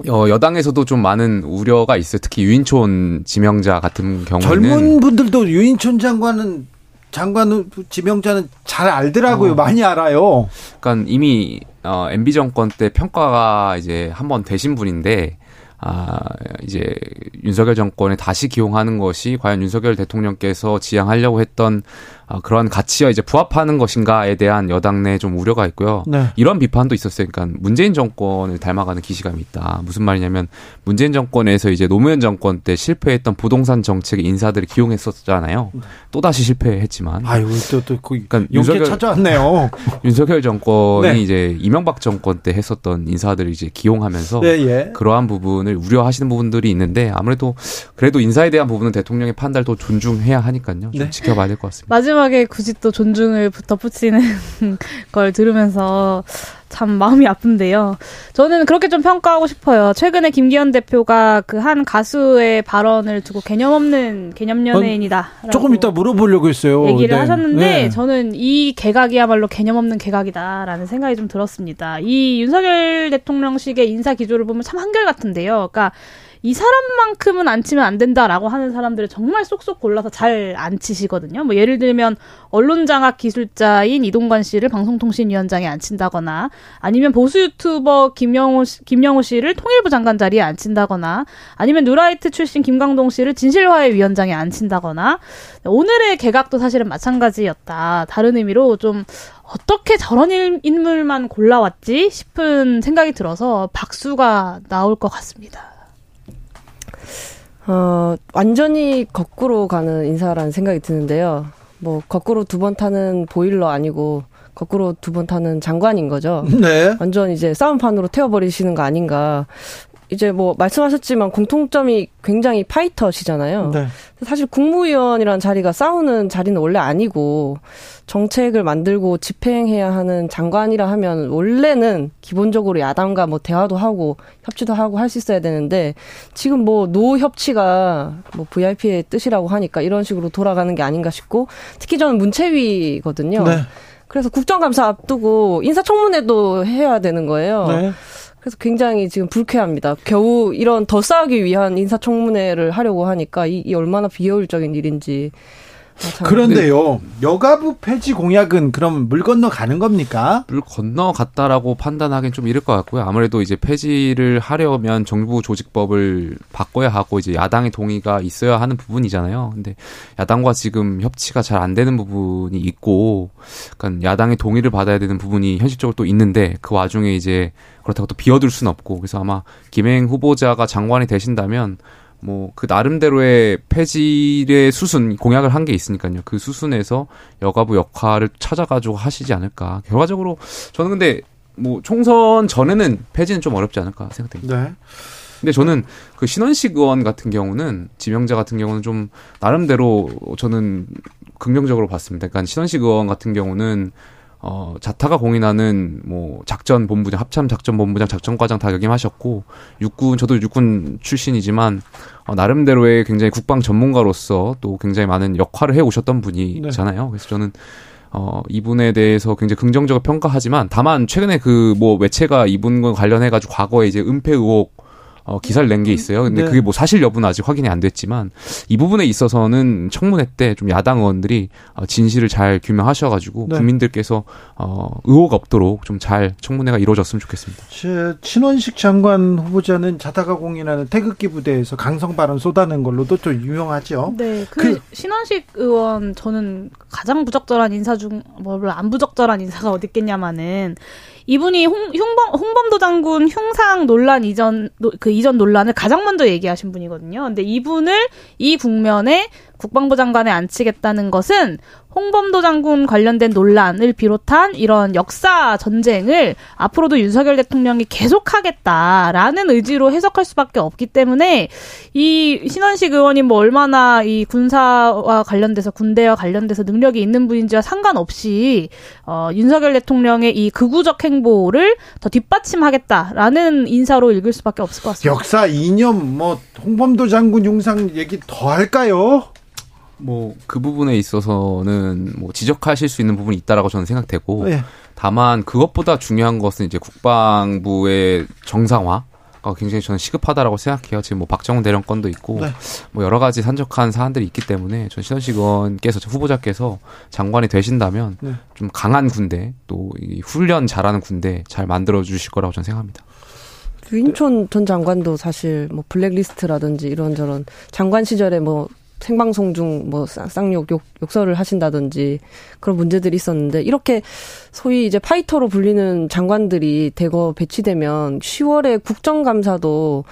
어, 여당에서도 좀 많은 우려가 있어요. 특히 유인촌 지명자 같은 경우에는 젊은 분들도 유인촌 장관은 장관 지명자는 잘 알더라고요. 어. 많이 알아요. 그러니까 이미 어, MB 정권 때 평가가 이제 한 번 되신 분인데 아 이제 윤석열 정권에 다시 기용하는 것이 과연 윤석열 대통령께서 지향하려고 했던 아, 그런 가치와 이제 부합하는 것인가에 대한 여당 내 좀 우려가 있고요. 네. 이런 비판도 있었어요. 그러니까 문재인 정권을 닮아가는 기시감이 있다. 무슨 말이냐면 문재인 정권에서 이제 노무현 정권 때 실패했던 부동산 정책의 인사들을 기용했었잖아요. 또 다시 실패했지만 아유, 또, 또, 그, 그러니까 윤석열- 찾아왔네요. 윤석열 정권이 네. 이제 이명박 정권 때 했었던 인사들을 이제 기용하면서 네, 예. 그러한 부분을 우려하시는 부분들이 있는데 아무래도 그래도 인사에 대한 부분은 대통령의 판단을 또 존중해야 하니까요. 좀 네. 지켜봐야 될 것 같습니다. 마지막에 굳이 또 존중을 덧붙이는 걸 들으면서 참 마음이 아픈데요. 저는 그렇게 좀 평가하고 싶어요. 최근에 김기현 대표가 그 한 가수의 발언을 두고 개념 없는 개념 연예인이다. 조금 이따 물어보려고 했어요. 얘기를 네. 하셨는데 네. 저는 이 개각이야말로 개념 없는 개각이다라는 생각이 좀 들었습니다. 이 윤석열 대통령식의 인사 기조를 보면 참 한결같은데요. 그러니까 이 사람만큼은 안 치면 안 된다라고 하는 사람들을 정말 쏙쏙 골라서 잘 안 치시거든요. 뭐 예를 들면 언론장악 기술자인 이동관 씨를 방송통신위원장에 앉힌다거나 아니면 보수 유튜버 김영호 씨, 김영호 씨를 통일부 장관 자리에 앉힌다거나 아니면 누라이트 출신 김강동 씨를 진실화해 위원장에 앉힌다거나 오늘의 개각도 사실은 마찬가지였다. 다른 의미로 좀 어떻게 저런 일- 인물만 골라왔지 싶은 생각이 들어서 박수가 나올 것 같습니다. 어, 완전히 거꾸로 가는 인사라는 생각이 드는데요. 뭐, 거꾸로 두 번 타는 보일러 아니고, 거꾸로 두 번 타는 장관인 거죠. 네. 완전 이제 싸움판으로 태워버리시는 거 아닌가. 이제 뭐, 말씀하셨지만 공통점이 굉장히 파이터시잖아요. 네. 사실 국무위원이라는 자리가 싸우는 자리는 원래 아니고 정책을 만들고 집행해야 하는 장관이라 하면 원래는 기본적으로 야당과 뭐 대화도 하고 협치도 하고 할 수 있어야 되는데 지금 뭐 노 협치가 뭐 VIP의 뜻이라고 하니까 이런 식으로 돌아가는 게 아닌가 싶고 특히 저는 문체위거든요. 네. 그래서 국정감사 앞두고 인사청문회도 해야 되는 거예요. 네. 그래서 굉장히 지금 불쾌합니다. 겨우 이런 더 싸우기 위한 인사청문회를 하려고 하니까 이, 이 얼마나 비효율적인 일인지. 그런데요, 여가부 폐지 공약은 그럼 물 건너 가는 겁니까? 물 건너 갔다라고 판단하기는 좀 이를 것 같고요. 아무래도 이제 폐지를 하려면 정부 조직법을 바꿔야 하고 이제 야당의 동의가 있어야 하는 부분이잖아요. 근데 야당과 지금 협치가 잘 안 되는 부분이 있고, 그러니까 야당의 동의를 받아야 되는 부분이 현실적으로 또 있는데 그 와중에 이제 그렇다고 또 비워둘 수는 없고 그래서 아마 김행 후보자가 장관이 되신다면 뭐 그 나름대로의 폐지의 수순 공약을 한 게 있으니까요. 그 수순에서 여가부 역할을 찾아가지고 하시지 않을까. 결과적으로 저는 근데 뭐 총선 전에는 폐지는 좀 어렵지 않을까 생각됩니다. 네. 근데 저는 그 신원식 의원 같은 경우는 지명자 같은 경우는 좀 나름대로 저는 긍정적으로 봤습니다. 그러니까 신원식 의원 같은 경우는 어, 자타가 공인하는 뭐 작전 본부장, 합참 작전 본부장, 작전과장 다 역임하셨고 육군 저도 육군 출신이지만 어, 나름대로의 굉장히 국방 전문가로서 또 굉장히 많은 역할을 해 오셨던 분이잖아요. 그래서 저는 어, 이분에 대해서 굉장히 긍정적으로 평가하지만 다만 최근에 그뭐 매체가 이분과 관련해 가지고 과거에 이제 은폐 의혹 어, 기사를 낸 게 있어요. 근데 네. 그게 뭐 사실 여부는 아직 확인이 안 됐지만 이 부분에 있어서는 청문회 때 좀 야당 의원들이 어, 진실을 잘 규명하셔가지고 네. 국민들께서 어, 의혹 없도록 좀 잘 청문회가 이루어졌으면 좋겠습니다. 제 친원식 장관 후보자는 자타가 공인하는 태극기 부대에서 강성 발언 쏟아낸 걸로도 좀 유명하죠. 네, 그, 그- 신원식 의원 저는 가장 부적절한 인사 중 뭐를 안 부적절한 인사가 어디 있겠냐마는 이분이 홍, 흉범, 홍범도 장군 흉상 논란 이전 노- 그 이전 논란을 가장 먼저 얘기하신 분이거든요. 근데 이분을 이 국면에 국방부 장관에 앉히겠다는 것은 홍범도 장군 관련된 논란을 비롯한 이런 역사 전쟁을 앞으로도 윤석열 대통령이 계속하겠다라는 의지로 해석할 수밖에 없기 때문에 이 신원식 의원이 뭐 얼마나 이 군사와 관련돼서 군대와 관련돼서 능력이 있는 분인지와 상관없이 어, 윤석열 대통령의 이 극우적 행보를 더 뒷받침하겠다라는 인사로 읽을 수밖에 없을 것 같습니다. 역사 이념 뭐 홍범도 장군 흉상 얘기 더 할까요? 뭐 그 부분에 있어서는 뭐 지적하실 수 있는 부분이 있다라고 저는 생각되고 예. 다만 그것보다 중요한 것은 이제 국방부의 정상화가 굉장히 저는 시급하다라고 생각해요. 지금 뭐 박정훈 대령 건도 있고 네. 뭐 여러 가지 산적한 사안들이 있기 때문에 전 신원식 의원께서 저 후보자께서 장관이 되신다면 네. 좀 강한 군대 또 이 훈련 잘하는 군대 잘 만들어 주실 거라고 저는 생각합니다. 유인촌 전 장관도 사실 뭐 블랙리스트라든지 이런저런 장관 시절에 뭐 생방송 중 뭐 쌍욕 욕, 욕설을 하신다든지 그런 문제들이 있었는데 이렇게 소위 이제 파이터로 불리는 장관들이 대거 배치되면 10월에 국정감사도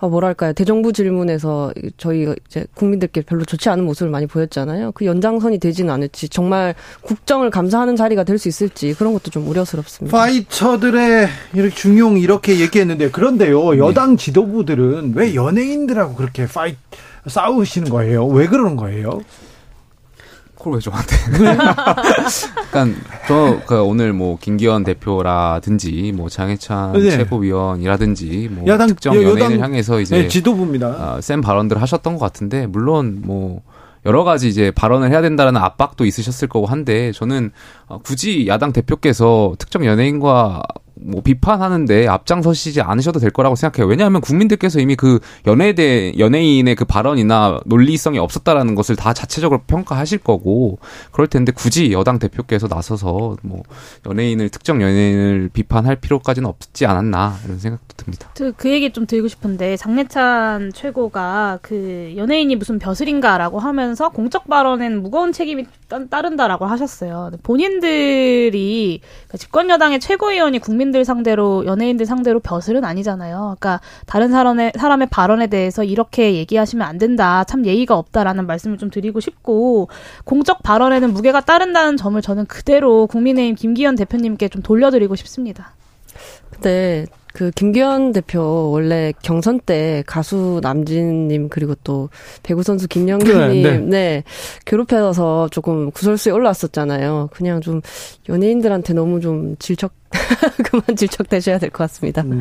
아, 뭐랄까요 대정부 질문에서 저희 이제 국민들께 별로 좋지 않은 모습을 많이 보였잖아요. 그 연장선이 되지는 않을지 정말 국정을 감사하는 자리가 될 수 있을지 그런 것도 좀 우려스럽습니다. 파이터들의 이렇게 중용 이렇게 얘기했는데 그런데요 여당 지도부들은 왜 연예인들하고 그렇게 파이 싸우시는 거예요? 왜 그러는 거예요? 그걸 왜 저한테? 그러니까 저그 오늘 뭐 김기현 대표라든지 뭐 장해찬 네. 최고위원이라든지 뭐 야당- 특정 여- 연예인을 여당- 향해서 이제 네, 지도부입니다. 아, 센 발언들을 하셨던 것 같은데 물론 뭐 여러 가지 이제 발언을 해야 된다라는 압박도 있으셨을 거고 한데 저는 어, 굳이 야당 대표께서 특정 연예인과 뭐 비판하는데 앞장서시지 않으셔도 될 거라고 생각해요. 왜냐하면 국민들께서 이미 그 연예에 대해 연예인의 그 발언이나 논리성이 없었다라는 것을 다 자체적으로 평가하실 거고 그럴 텐데 굳이 여당 대표께서 나서서 뭐 연예인을 특정 연예인을 비판할 필요까지는 없지 않았나 이런 생각도 듭니다. 그, 그 얘기 좀 드리고 싶은데 장례찬 최고가 그 연예인이 무슨 벼슬인가라고 하면서 공적 발언에는 무거운 책임이 따- 따른다라고 하셨어요. 본인들이 그러니까 집권 여당의 최고위원이 국민 들 상대로 연예인들 상대로 벼슬은 아니잖아요. 그러니까 다른 사람의 사람의 발언에 대해서 이렇게 얘기하시면 안 된다. 참 예의가 없다라는 말씀을 좀 드리고 싶고 공적 발언에는 무게가 따른다는 점을 저는 그대로 국민의힘 김기현 대표님께 좀 돌려드리고 싶습니다. 근데 그 김기현 대표 원래 경선 때 가수 남진님 그리고 또 배구 선수 김영규님 네, 네, 네. 괴롭혀서 조금 구설수에 올라왔었잖아요. 그냥 좀 연예인들한테 너무 좀 질척 그만 질척되셔야 될 것 같습니다. 네.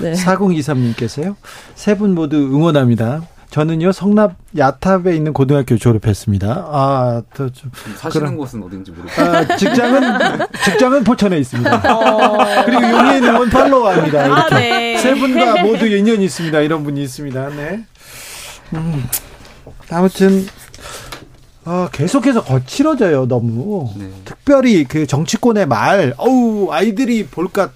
네. 4023님께서요. 세 분 모두 응원합니다. 저는요 성납 야탑에 있는 고등학교 졸업했습니다. 아, 또 좀, 사시는 그럼- 곳은 어딘지 모르겠어요. 아, 직장은 직장은 포천에 있습니다. 그리고 용인 의원 팔로워합니다. 이렇게 아, 네. 세 분과 모두 인연이 있습니다. 이런 분이 있습니다. 네. 음, 아무튼 아, 계속해서 거칠어져요. 너무. 네. 특별히 그 정치권의 말, 어우, 아이들이 볼까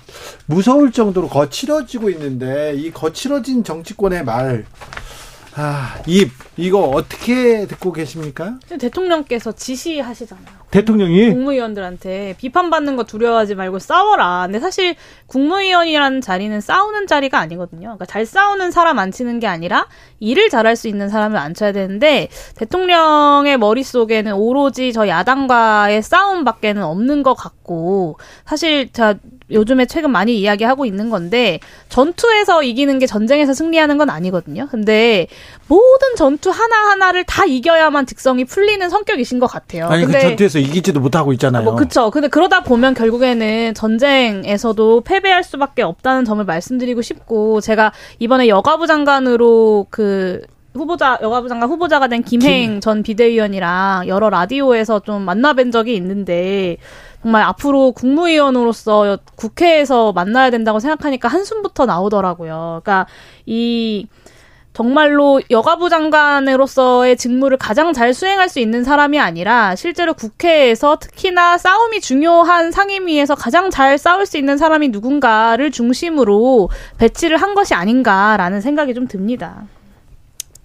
무서울 정도로 거칠어지고 있는데, 이 거칠어진 정치권의 말, 아, 입, 이거 어떻게 듣고 계십니까? 대통령께서 지시하시잖아요. 대통령이? 국무위원들한테 비판받는 거 두려워하지 말고 싸워라. 근데 사실 국무위원이라는 자리는 싸우는 자리가 아니거든요. 그러니까 잘 싸우는 사람 앉히는 게 아니라 일을 잘할 수 있는 사람을 앉혀야 되는데 대통령의 머릿속에는 오로지 저 야당과의 싸움밖에는 없는 것 같고 사실 자 요즘에 최근 많이 이야기하고 있는 건데 전투에서 이기는 게 전쟁에서 승리하는 건 아니거든요. 근데 모든 전투 하나하나를 다 이겨야만 직성이 풀리는 성격이신 것 같아요. 아니 그 근데 전투에서 이기지도 못하고 있잖아요. 뭐 그쵸. 근데 그러다 보면 결국에는 전쟁에서도 패배할 수밖에 없다는 점을 말씀드리고 싶고 제가 이번에 여가부 장관으로 그 후보자 여가부 장관 후보자가 된 김행 전 비대위원이랑 여러 라디오에서 좀 만나뵌 적이 있는데 정말 앞으로 국무위원으로서 국회에서 만나야 된다고 생각하니까 한숨부터 나오더라고요. 그러니까 이 정말로 여가부 장관으로서의 직무를 가장 잘 수행할 수 있는 사람이 아니라 실제로 국회에서 특히나 싸움이 중요한 상임위에서 가장 잘 싸울 수 있는 사람이 누군가를 중심으로 배치를 한 것이 아닌가라는 생각이 좀 듭니다.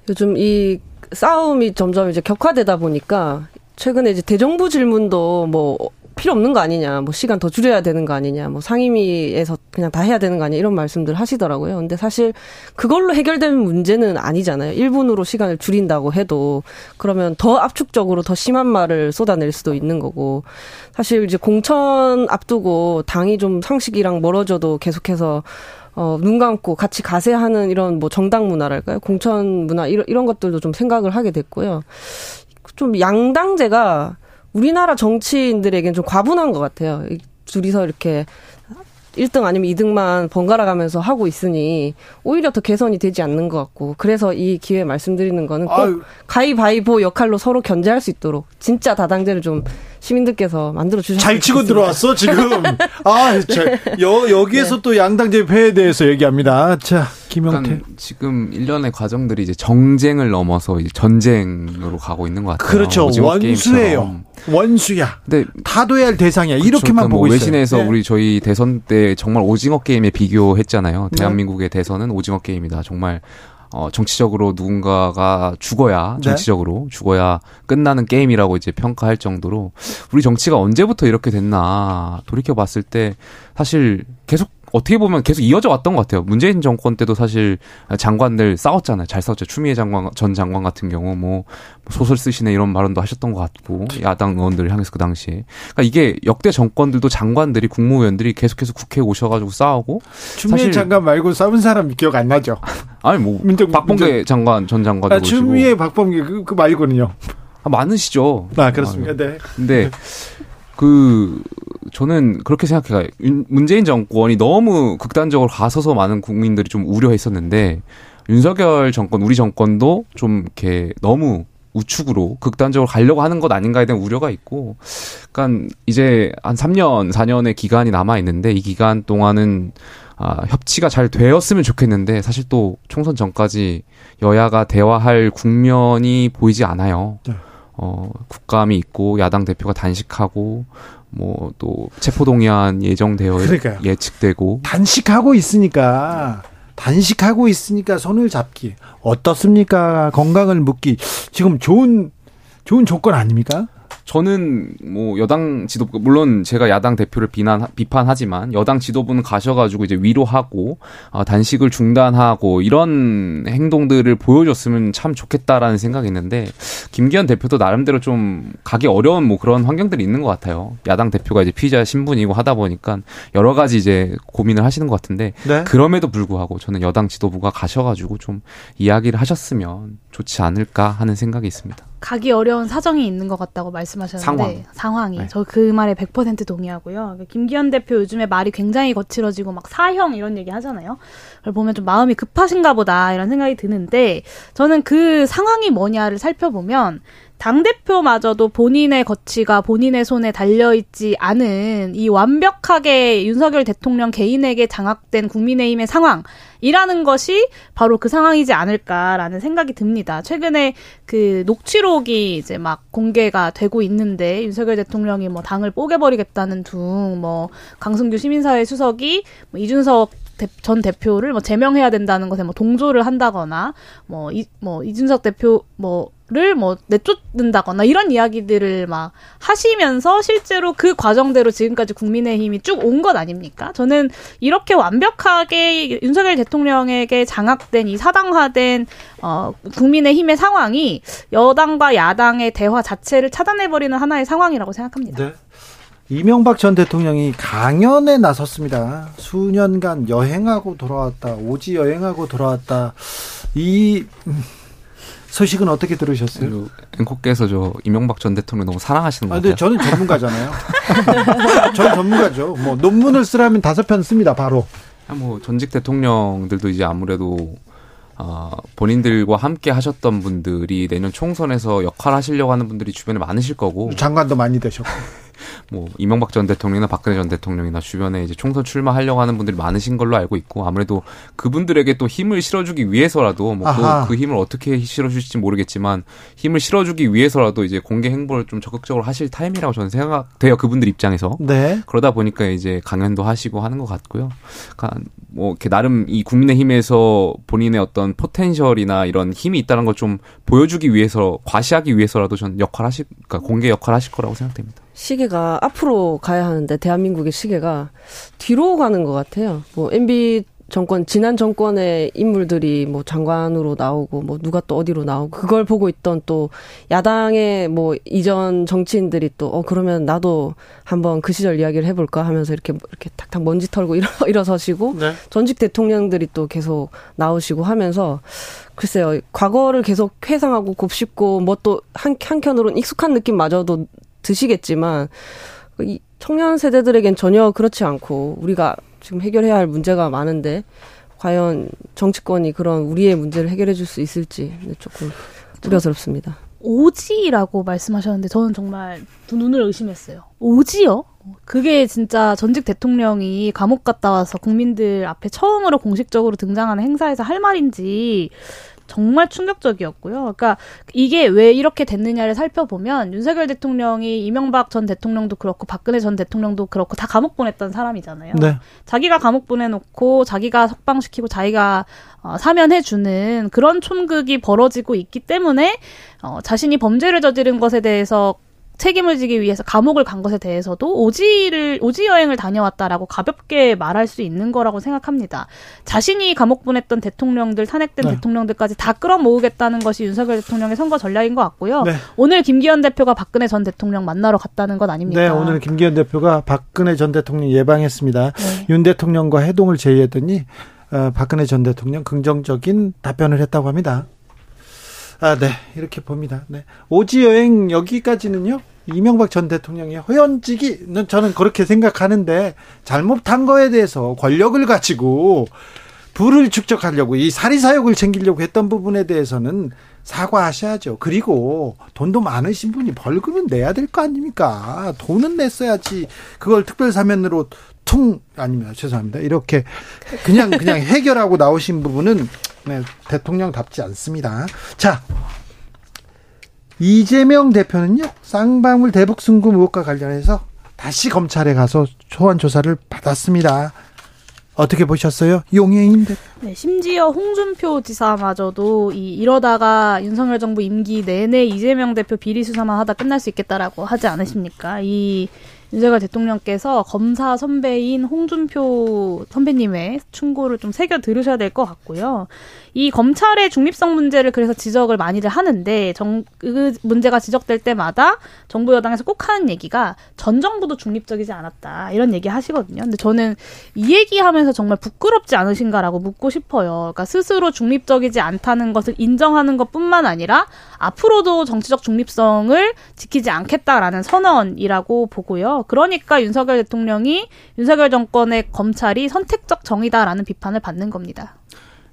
요즘 이 싸움이 점점 이제 격화되다 보니까 최근에 이제 대정부 질문도 뭐 필요 없는 거 아니냐, 뭐 시간 더 줄여야 되는 거 아니냐, 뭐 상임위에서 그냥 다 해야 되는 거 아니냐 이런 말씀들 하시더라고요. 근데 사실 그걸로 해결되는 문제는 아니잖아요. 1분으로 시간을 줄인다고 해도 그러면 더 압축적으로 더 심한 말을 쏟아낼 수도 있는 거고 사실 이제 공천 앞두고 당이 좀 상식이랑 멀어져도 계속해서 어, 눈 감고 같이 가세하는 이런 뭐 정당 문화랄까요? 공천 문화 이런, 이런 것들도 좀 생각을 하게 됐고요. 좀 양당제가 우리나라 정치인들에겐 좀 과분한 것 같아요. 둘이서 이렇게 1등 아니면 2등만 번갈아 가면서 하고 있으니 오히려 더 개선이 되지 않는 것 같고 그래서 이 기회에 말씀드리는 거는 꼭 아유. 가위바위보 역할로 서로 견제할 수 있도록 진짜 다당제를 좀 시민들께서 만들어 주셨으면 잘 치고 좋겠습니다. 들어왔어 지금. 아, 자, 여 여기에서 또 양당제 폐에 대해서 얘기합니다. 자, 김영태. 지금 일련의 과정들이 이제 정쟁을 넘어서 이제 전쟁으로 가고 있는 것 같아요. 그렇죠. 원수예요. 원수야. 근데 타도해야 할 대상이야. 그쵸, 이렇게만 그뭐 보고 있어요. 외신에서 네. 우리 저희 대선 때 정말 오징어 게임에 비교했잖아요. 대한민국의 대선은 오징어 게임이다. 정말 어, 정치적으로 누군가가 죽어야 네. 정치적으로 죽어야 끝나는 게임이라고 이제 평가할 정도로 우리 정치가 언제부터 이렇게 됐나 돌이켜 봤을 때 사실 계속 어떻게 보면 계속 이어져 왔던 것 같아요. 문재인 정권 때도 사실 장관들 싸웠잖아요. 잘 싸웠죠. 추미애 장관 전 장관 같은 경우 뭐 소설 쓰시네 이런 발언도 하셨던 것 같고 야당 의원들을 향해서 그 당시에 그러니까 이게 역대 정권들도 장관들이 국무위원들이 계속해서 국회에 오셔가지고 싸우고 추미애 사실- 장관 말고 싸운 사람 기억 안 나죠. 아니 뭐 민정- 박봉계 민정- 장관 전 장관도 아, 추미애 박범계 그, 그 말고는요. 아, 많으시죠. 아, 그렇습니다. 네. 근데 그 저는 그렇게 생각해요. 윤- 문재인 정권이 너무 극단적으로 가서서 많은 국민들이 좀 우려했었는데 윤석열 정권, 우리 정권도 좀 이렇게 너무 우측으로 극단적으로 가려고 하는 것 아닌가에 대한 우려가 있고, 그러니까 이제 한 3년, 4년의 기간이 남아 있는데 이 기간 동안은 아, 협치가 잘 되었으면 좋겠는데 사실 또 총선 전까지 여야가 대화할 국면이 보이지 않아요. 네. 어, 국감이 있고 야당 대표가 단식하고 뭐 또 체포동의안 예정되어 그러니까요. 예측되고 단식하고 있으니까 단식하고 있으니까 손을 잡기 어떻습니까? 건강을 묻기 지금 좋은 좋은 조건 아닙니까? 저는 뭐 여당 지도부 물론 제가 야당 대표를 비난 비판하지만 여당 지도부는 가셔가지고 이제 위로하고 아, 단식을 중단하고 이런 행동들을 보여줬으면 참 좋겠다라는 생각이 있는데 김기현 대표도 나름대로 좀 가기 어려운 뭐 그런 환경들이 있는 것 같아요. 야당 대표가 이제 피의자 신분이고 하다 보니까 여러 가지 이제 고민을 하시는 것 같은데 네. 그럼에도 불구하고 저는 여당 지도부가 가셔가지고 좀 이야기를 하셨으면 좋지 않을까 하는 생각이 있습니다. 가기 어려운 사정이 있는 것 같다고 말씀하셨는데 상황. 이 네. 저그 말에 100% 동의하고요. 김기현 대표 요즘에 말이 굉장히 거칠어지고 막 사형 이런 얘기 하잖아요. 그걸 보면 좀 마음이 급하신가 보다 이런 생각이 드는데 저는 그 상황이 뭐냐를 살펴보면 당 대표마저도 본인의 거치가 본인의 손에 달려 있지 않은 이 완벽하게 윤석열 대통령 개인에게 장악된 국민의힘의 상황이라는 것이 바로 그 상황이지 않을까라는 생각이 듭니다. 최근에 그 녹취록이 이제 막 공개가 되고 있는데 윤석열 대통령이 뭐 당을 뽀개버리겠다는 둥 뭐 강승규 시민사회 수석이 뭐 이준석 대- 전 대표를 뭐 제명해야 된다는 것에 뭐 동조를 한다거나 뭐 이 뭐 이준석 대표 뭐 를뭐 내쫓는다거나 이런 이야기들을 막 하시면서 실제로 그 과정대로 지금까지 국민의힘이 쭉 온 것 아닙니까? 저는 이렇게 완벽하게 윤석열 대통령에게 장악된 이 사당화된 어 국민의힘의 상황이 여당과 야당의 대화 자체를 차단해버리는 하나의 상황이라고 생각합니다. 네. 이명박 전 대통령이 강연에 나섰습니다. 수년간 여행하고 돌아왔다. 오지 여행하고 돌아왔다. 이 음, 소식은 어떻게 들으셨어요? 그 앵커께서 저 이명박 전 대통령 너무 사랑하시는 것 아, 같아요. 근데 저는 전문가잖아요. 저는 전문가죠. 뭐 논문을 쓰라면 다섯 편 씁니다. 바로. 아, 뭐 전직 대통령들도 이제 아무래도 어, 본인들과 함께 하셨던 분들이 내년 총선에서 역할 하시려고 하는 분들이 주변에 많으실 거고 장관도 많이 되셨고. 뭐 이명박 전 대통령이나 박근혜 전 대통령이나 주변에 이제 총선 출마하려고 하는 분들이 많으신 걸로 알고 있고 아무래도 그분들에게 또 힘을 실어주기 위해서라도 뭐 아하. 그 힘을 어떻게 실어주실지 모르겠지만 힘을 실어주기 위해서라도 이제 공개 행보를 좀 적극적으로 하실 타임이라고 저는 생각돼요 그분들 입장에서 네. 그러다 보니까 이제 강연도 하시고 하는 것 같고요. 그러니까 뭐 이렇게 나름 이 국민의힘에서 본인의 어떤 potential이나 이런 힘이 있다는 걸 좀 보여주기 위해서 과시하기 위해서라도 전 역할 하실 그러니까 공개 역할 하실 거라고 생각됩니다. 시계가 앞으로 가야 하는데 대한민국의 시계가 뒤로 가는 것 같아요. 뭐 MB 정권 지난 정권의 인물들이 뭐 장관으로 나오고 뭐 누가 또 어디로 나오고 그걸 보고 있던 또 야당의 뭐 이전 정치인들이 또 어 그러면 나도 한번 그 시절 이야기를 해볼까 하면서 이렇게 이렇게 탁탁 먼지 털고 일어 일어서시고 네. 전직 대통령들이 또 계속 나오시고 하면서 글쎄요 과거를 계속 회상하고 곱씹고 뭐 또 한 한켠으로는 익숙한 느낌마저도 드시겠지만 이 청년 세대들에겐 전혀 그렇지 않고 우리가 지금 해결해야 할 문제가 많은데 과연 정치권이 그런 우리의 문제를 해결해 줄 수 있을지 조금 우려스럽습니다. 오지라고 말씀하셨는데 저는 정말 두 눈을 의심했어요. 오지요? 그게 진짜 전직 대통령이 감옥 갔다 와서 국민들 앞에 처음으로 공식적으로 등장하는 행사에서 할 말인지 정말 충격적이었고요. 그러니까 이게 왜 이렇게 됐느냐를 살펴보면 윤석열 대통령이 이명박 전 대통령도 그렇고 박근혜 전 대통령도 그렇고 다 감옥 보냈던 사람이잖아요. 네. 자기가 감옥 보내놓고 자기가 석방시키고 자기가 어, 사면해주는 그런 촌극이 벌어지고 있기 때문에 어, 자신이 범죄를 저지른 것에 대해서 책임을 지기 위해서 감옥을 간 것에 대해서도 오지를 오지 여행을 다녀왔다라고 가볍게 말할 수 있는 거라고 생각합니다. 자신이 감옥 보냈던 대통령들 탄핵된 네. 대통령들까지 다 끌어모으겠다는 것이 윤석열 대통령의 선거 전략인 것 같고요. 네. 오늘 김기현 대표가 박근혜 전 대통령 만나러 갔다는 건 아닙니까? 네, 오늘 김기현 대표가 박근혜 전 대통령 예방했습니다. 네. 윤 대통령과 해동을 제의했더니 어, 박근혜 전 대통령 긍정적인 답변을 했다고 합니다. 아, 네, 이렇게 봅니다. 네, 오지 여행 여기까지는요. 이명박 전 대통령의 호연직이 저는 그렇게 생각하는데 잘못한 거에 대해서 권력을 가지고 부를 축적하려고 이 사리사욕을 챙기려고 했던 부분에 대해서는 사과하셔야죠. 그리고 돈도 많으신 분이 벌금은 내야 될 거 아닙니까? 돈은 냈어야지. 그걸 특별 사면으로 퉁 아닙니다. 죄송합니다. 이렇게 그냥 그냥 해결하고 나오신 부분은 네, 대통령답지 않습니다. 자. 이재명 대표는요. 쌍방울 대북 승금 의혹과 관련해서 다시 검찰에 가서 소환 조사를 받았습니다. 어떻게 보셨어요? 용해인 대표. 네, 심지어 홍준표 지사마저도 이 이러다가 윤석열 정부 임기 내내 이재명 대표 비리 수사만 하다 끝날 수 있겠다라고 하지 않으십니까? 이 윤석열 대통령께서 검사 선배인 홍준표 선배님의 충고를 좀 새겨 들으셔야 될 것 같고요. 이 검찰의 중립성 문제를 그래서 지적을 많이들 하는데 정, 그 문제가 지적될 때마다 정부 여당에서 꼭 하는 얘기가 전 정부도 중립적이지 않았다 이런 얘기 하시거든요. 근데 저는 이 얘기하면서 정말 부끄럽지 않으신가라고 묻고 싶어요. 그러니까 스스로 중립적이지 않다는 것을 인정하는 것뿐만 아니라 앞으로도 정치적 중립성을 지키지 않겠다라는 선언이라고 보고요. 그러니까 윤석열 대통령이 윤석열 정권의 검찰이 선택적 정의다라는 비판을 받는 겁니다.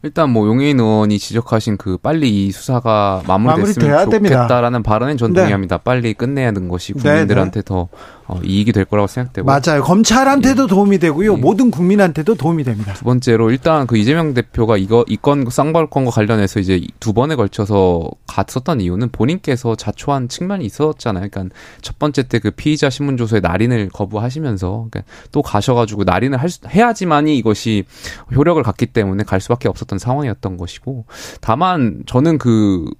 일단 뭐 용해인 의원이 지적하신 그 빨리 이 수사가 마무리됐으면. 좋겠다라는 발언엔 전 네. 동의합니다. 빨리 끝내야 하는 것이 네, 국민들한테 더 어, 이익이 될 거라고 생각되고 맞아요. 검찰한테도 도움이 되고요. 예. 모든 국민한테도 도움이 됩니다. 두 번째로 일단 그 이재명 대표가 이거 이건 쌍발권과 관련해서 이제 두 번에 걸쳐서 갔었던 이유는 본인께서 자초한 측면이 있었잖아요. 그러니까 첫 번째 때 그 피의자 신문 조서에 날인을 거부하시면서 그러니까 또 가셔가지고 날인을 할 수, 해야지만이 이것이 효력을 갖기 때문에 갈 수밖에 없었던 상황이었던 것이고 다만 저는 그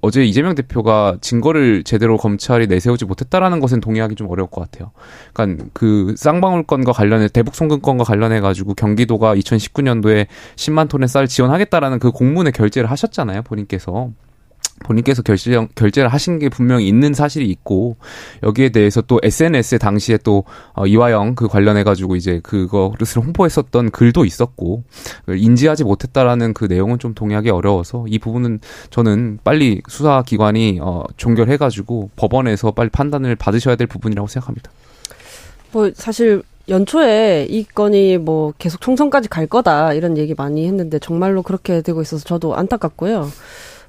어제 이재명 대표가 증거를 제대로 검찰이 내세우지 못했다라는 것은 동의하기 좀 어려울 것 같아요. 그러니까 그 쌍방울 건과 관련해 대북 송금 건과 관련해 가지고 경기도가 2019년도에 10만 톤의 쌀 지원하겠다라는 그 공문에 결재를 하셨잖아요, 본인께서. 본인께서 결제, 결제를 하신 게 분명히 있는 사실이 있고 여기에 대해서 또 SNS에 당시에 또 어, 이화영 그 관련해 가지고 이제 그것을 홍보했었던 글도 있었고 인지하지 못했다라는 그 내용은 좀 동의하기 어려워서 이 부분은 저는 빨리 수사 기관이 어 종결해 가지고 법원에서 빨리 판단을 받으셔야 될 부분이라고 생각합니다. 뭐 사실 연초에 이 건이 뭐 계속 총선까지 갈 거다 이런 얘기 많이 했는데 정말로 그렇게 되고 있어서 저도 안타깝고요.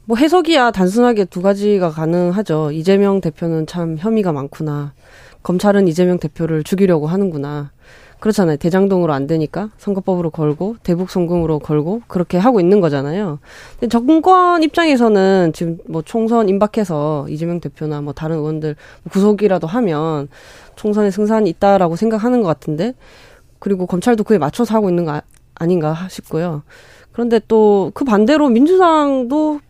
뭐 해석이야 단순하게 두 가지가 가능하죠. 이재명 대표는 참 혐의가 많구나. 검찰은 이재명 대표를 죽이려고 하는구나. 그렇잖아요. 대장동으로 안 되니까 선거법으로 걸고 대북 송금으로 걸고 그렇게 하고 있는 거잖아요. 근데 정권 입장에서는 지금 뭐 총선 임박해서 이재명 대표나 뭐 다른 의원들 구속이라도 하면 총선에 승산이 있다라고 생각하는 것 같은데 그리고 검찰도 그에 맞춰서 하고 있는 거 아, 아닌가 싶고요. 그런데 또 그 반대로 민주당도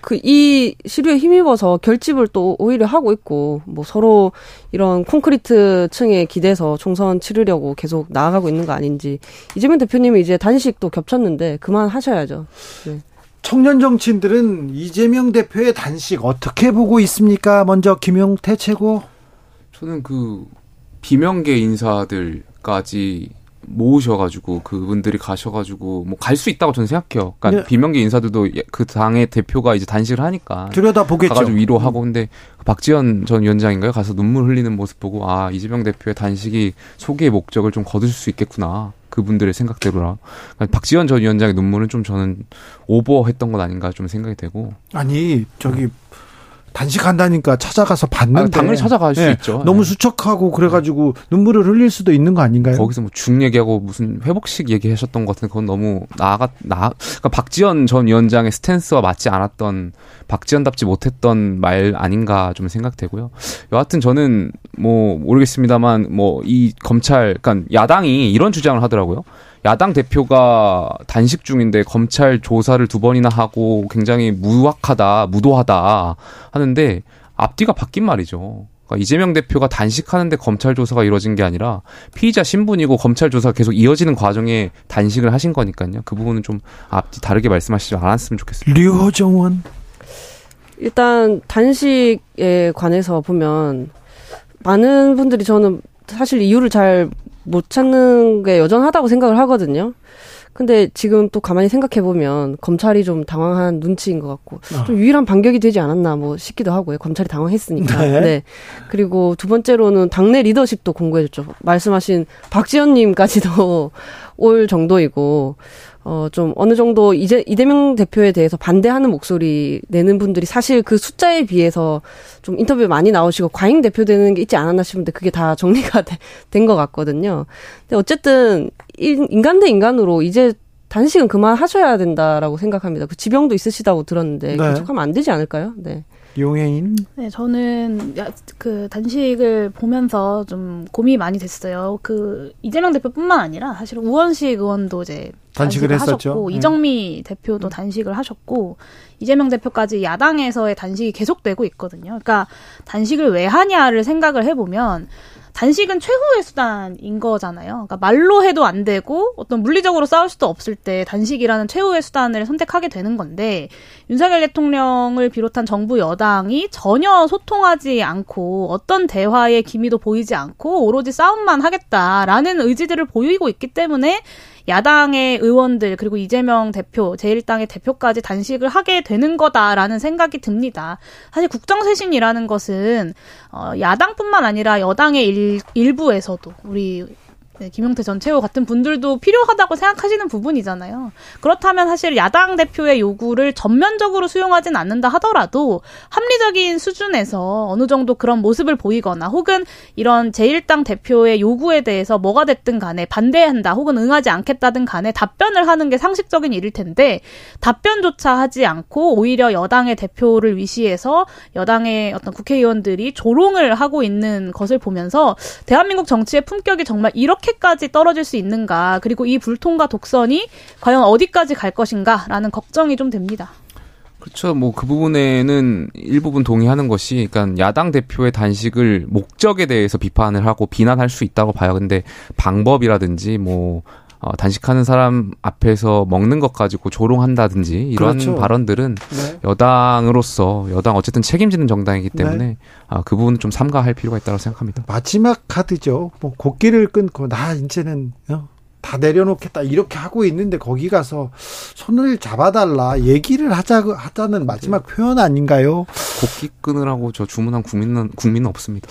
그 이 시류에 힘입어서 결집을 또 오히려 하고 있고 뭐 서로 이런 콘크리트 층에 기대서 총선 치르려고 계속 나아가고 있는 거 아닌지 이재명 대표님이 이제 단식도 겹쳤는데 그만 하셔야죠. 네. 청년 정치인들은 이재명 대표의 단식 어떻게 보고 있습니까? 먼저 김용태 최고. 저는 그 비명계 인사들까지 모으셔가지고 그분들이 가셔가지고 뭐 갈 수 있다고 저는 생각해요. 그러니까 네. 비명계 인사들도 예- 그 당의 대표가 이제 단식을 하니까 들여다 보겠죠. 가가지고 위로하고 근데 박지원 전 위원장인가요? 가서 눈물 흘리는 모습 보고 아 이재명 대표의 단식이 소기의 목적을 좀 거둘 수 있겠구나. 그분들의 생각대로라. 그러니까 박지원 전 위원장의 눈물은 좀 저는 오버했던 것 아닌가 좀 생각이 되고. 아니 저기 단식한다니까 찾아가서 아, 봤는데 당연히 찾아갈 수 예, 있죠. 너무 예. 수척하고 그래가지고 눈물을 흘릴 수도 있는 거 아닌가요? 거기서 뭐 죽 얘기하고 무슨 회복식 얘기하셨던 것 같은데 그건 너무 나가 나 그러니까 박지원 전 위원장의 스탠스와 맞지 않았던 박지원답지 못했던 말 아닌가 좀 생각되고요. 여하튼 저는 뭐 모르겠습니다만 뭐 이 검찰 그러니까 야당이 이런 주장을 하더라고요. 야당 대표가 단식 중인데 검찰 조사를 두 번이나 하고 굉장히 무악하다, 무도하다 하는데 앞뒤가 바뀐 말이죠. 그러니까 이재명 대표가 단식하는데 검찰 조사가 이루어진 게 아니라 피의자 신분이고 검찰 조사가 계속 이어지는 과정에 단식을 하신 거니까요. 그 부분은 좀 앞뒤 다르게 말씀하시지 않았으면 좋겠습니다. 류호정원 일단 단식에 관해서 보면 많은 분들이 저는 사실 이유를 잘 못 찾는 게 여전하다고 생각을 하거든요. 근데 지금 또 가만히 생각해 보면 검찰이 좀 당황한 눈치인 것 같고 좀 유일한 반격이 되지 않았나 뭐 싶기도 하고요. 검찰이 당황했으니까. 네. 네. 그리고 두 번째로는 당내 리더십도 공고해줬죠. 말씀하신 박지원님까지도 올 정도이고 어, 좀 어느 정도 이제 이재명 대표에 대해서 반대하는 목소리 내는 분들이 사실 그 숫자에 비해서 좀 인터뷰에 많이 나오시고 과잉 대표되는 게 있지 않았나 싶은데 그게 다 정리가 된 것 같거든요. 근데 어쨌든 인- 인간 대 인간으로 이제 단식은 그만 하셔야 된다라고 생각합니다. 그 지병도 있으시다고 들었는데 네. 계속하면 안 되지 않을까요? 네. 용해인 네, 저는 야, 그 단식을 보면서 좀 고민이 많이 됐어요. 그 이재명 대표뿐만 아니라 사실 우원식 의원도 이제 단식을 했었죠. 하셨고 네. 이정미 대표도 단식을 하셨고 이재명 대표까지 야당에서의 단식이 계속되고 있거든요. 그러니까 단식을 왜 하냐를 생각을 해보면 단식은 최후의 수단인 거잖아요. 그러니까 말로 해도 안 되고 어떤 물리적으로 싸울 수도 없을 때 단식이라는 최후의 수단을 선택하게 되는 건데 윤석열 대통령을 비롯한 정부 여당이 전혀 소통하지 않고 어떤 대화의 기미도 보이지 않고 오로지 싸움만 하겠다라는 의지들을 보이고 있기 때문에 야당의 의원들 그리고 이재명 대표 제1당의 대표까지 단식을 하게 되는 거다라는 생각이 듭니다. 사실 국정쇄신이라는 것은 어, 야당뿐만 아니라 여당의 일, 일부에서도 우리 네, 김용태 전 최고 같은 분들도 필요하다고 생각하시는 부분이잖아요. 그렇다면 사실 야당 대표의 요구를 전면적으로 수용하진 않는다 하더라도 합리적인 수준에서 어느 정도 그런 모습을 보이거나 혹은 이런 제1당 대표의 요구에 대해서 뭐가 됐든 간에 반대한다 혹은 응하지 않겠다든 간에 답변을 하는 게 상식적인 일일 텐데 답변조차 하지 않고 오히려 여당의 대표를 위시해서 여당의 어떤 국회의원들이 조롱을 하고 있는 것을 보면서 대한민국 정치의 품격이 정말 이렇게 까지 떨어질 수 있는가 그리고 이 불통과 독선이 과연 어디까지 갈 것인가라는 걱정이 좀 됩니다. 그렇죠. 뭐 그 부분에는 일부분 동의하는 것이, 그러니까 야당 대표의 단식을 목적에 대해서 비판을 하고 비난할 수 있다고 봐요. 근데 방법이라든지 뭐 어, 단식하는 사람 앞에서 먹는 것 가지고 조롱한다든지 이런 그렇죠. 발언들은 네. 여당으로서 여당 어쨌든 책임지는 정당이기 때문에 네. 아, 그 부분은 좀 삼가할 필요가 있다고 생각합니다. 마지막 카드죠. 뭐 곡기를 끊고 나 이제는 어, 다 내려놓겠다 이렇게 하고 있는데 거기 가서 손을 잡아달라 얘기를 하자 하자는 마지막 표현 아닌가요? 곡기 끊으라고 저 주문한 국민은 국민은 없습니다.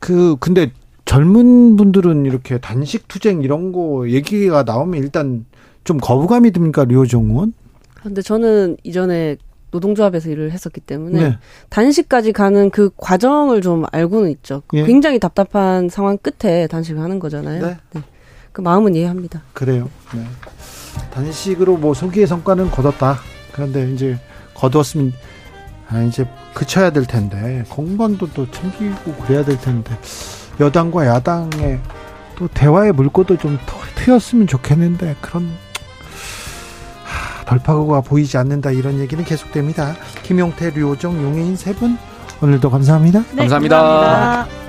그 근데 젊은 분들은 이렇게 단식 투쟁 이런 거 얘기가 나오면 일단 좀 거부감이 듭니까 류호정 의원? 근데 저는 이전에 노동조합에서 일을 했었기 때문에 네. 단식까지 가는 그 과정을 좀 알고는 있죠. 예. 굉장히 답답한 상황 끝에 단식을 하는 거잖아요. 네. 네. 그 마음은 이해합니다. 그래요. 네. 단식으로 뭐 소기의 성과는 거뒀다. 그런데 이제 거두었으면 아 이제 그쳐야 될 텐데 공간도 또 챙기고 그래야 될 텐데 여당과 야당의 또 대화의 물꼬도 좀 터- 트였으면 좋겠는데 그런 하, 돌파구가 보이지 않는다 이런 얘기는 계속됩니다. 김용태, 류호정, 용해인 세 분 오늘도 감사합니다. 네, 감사합니다. 감사합니다.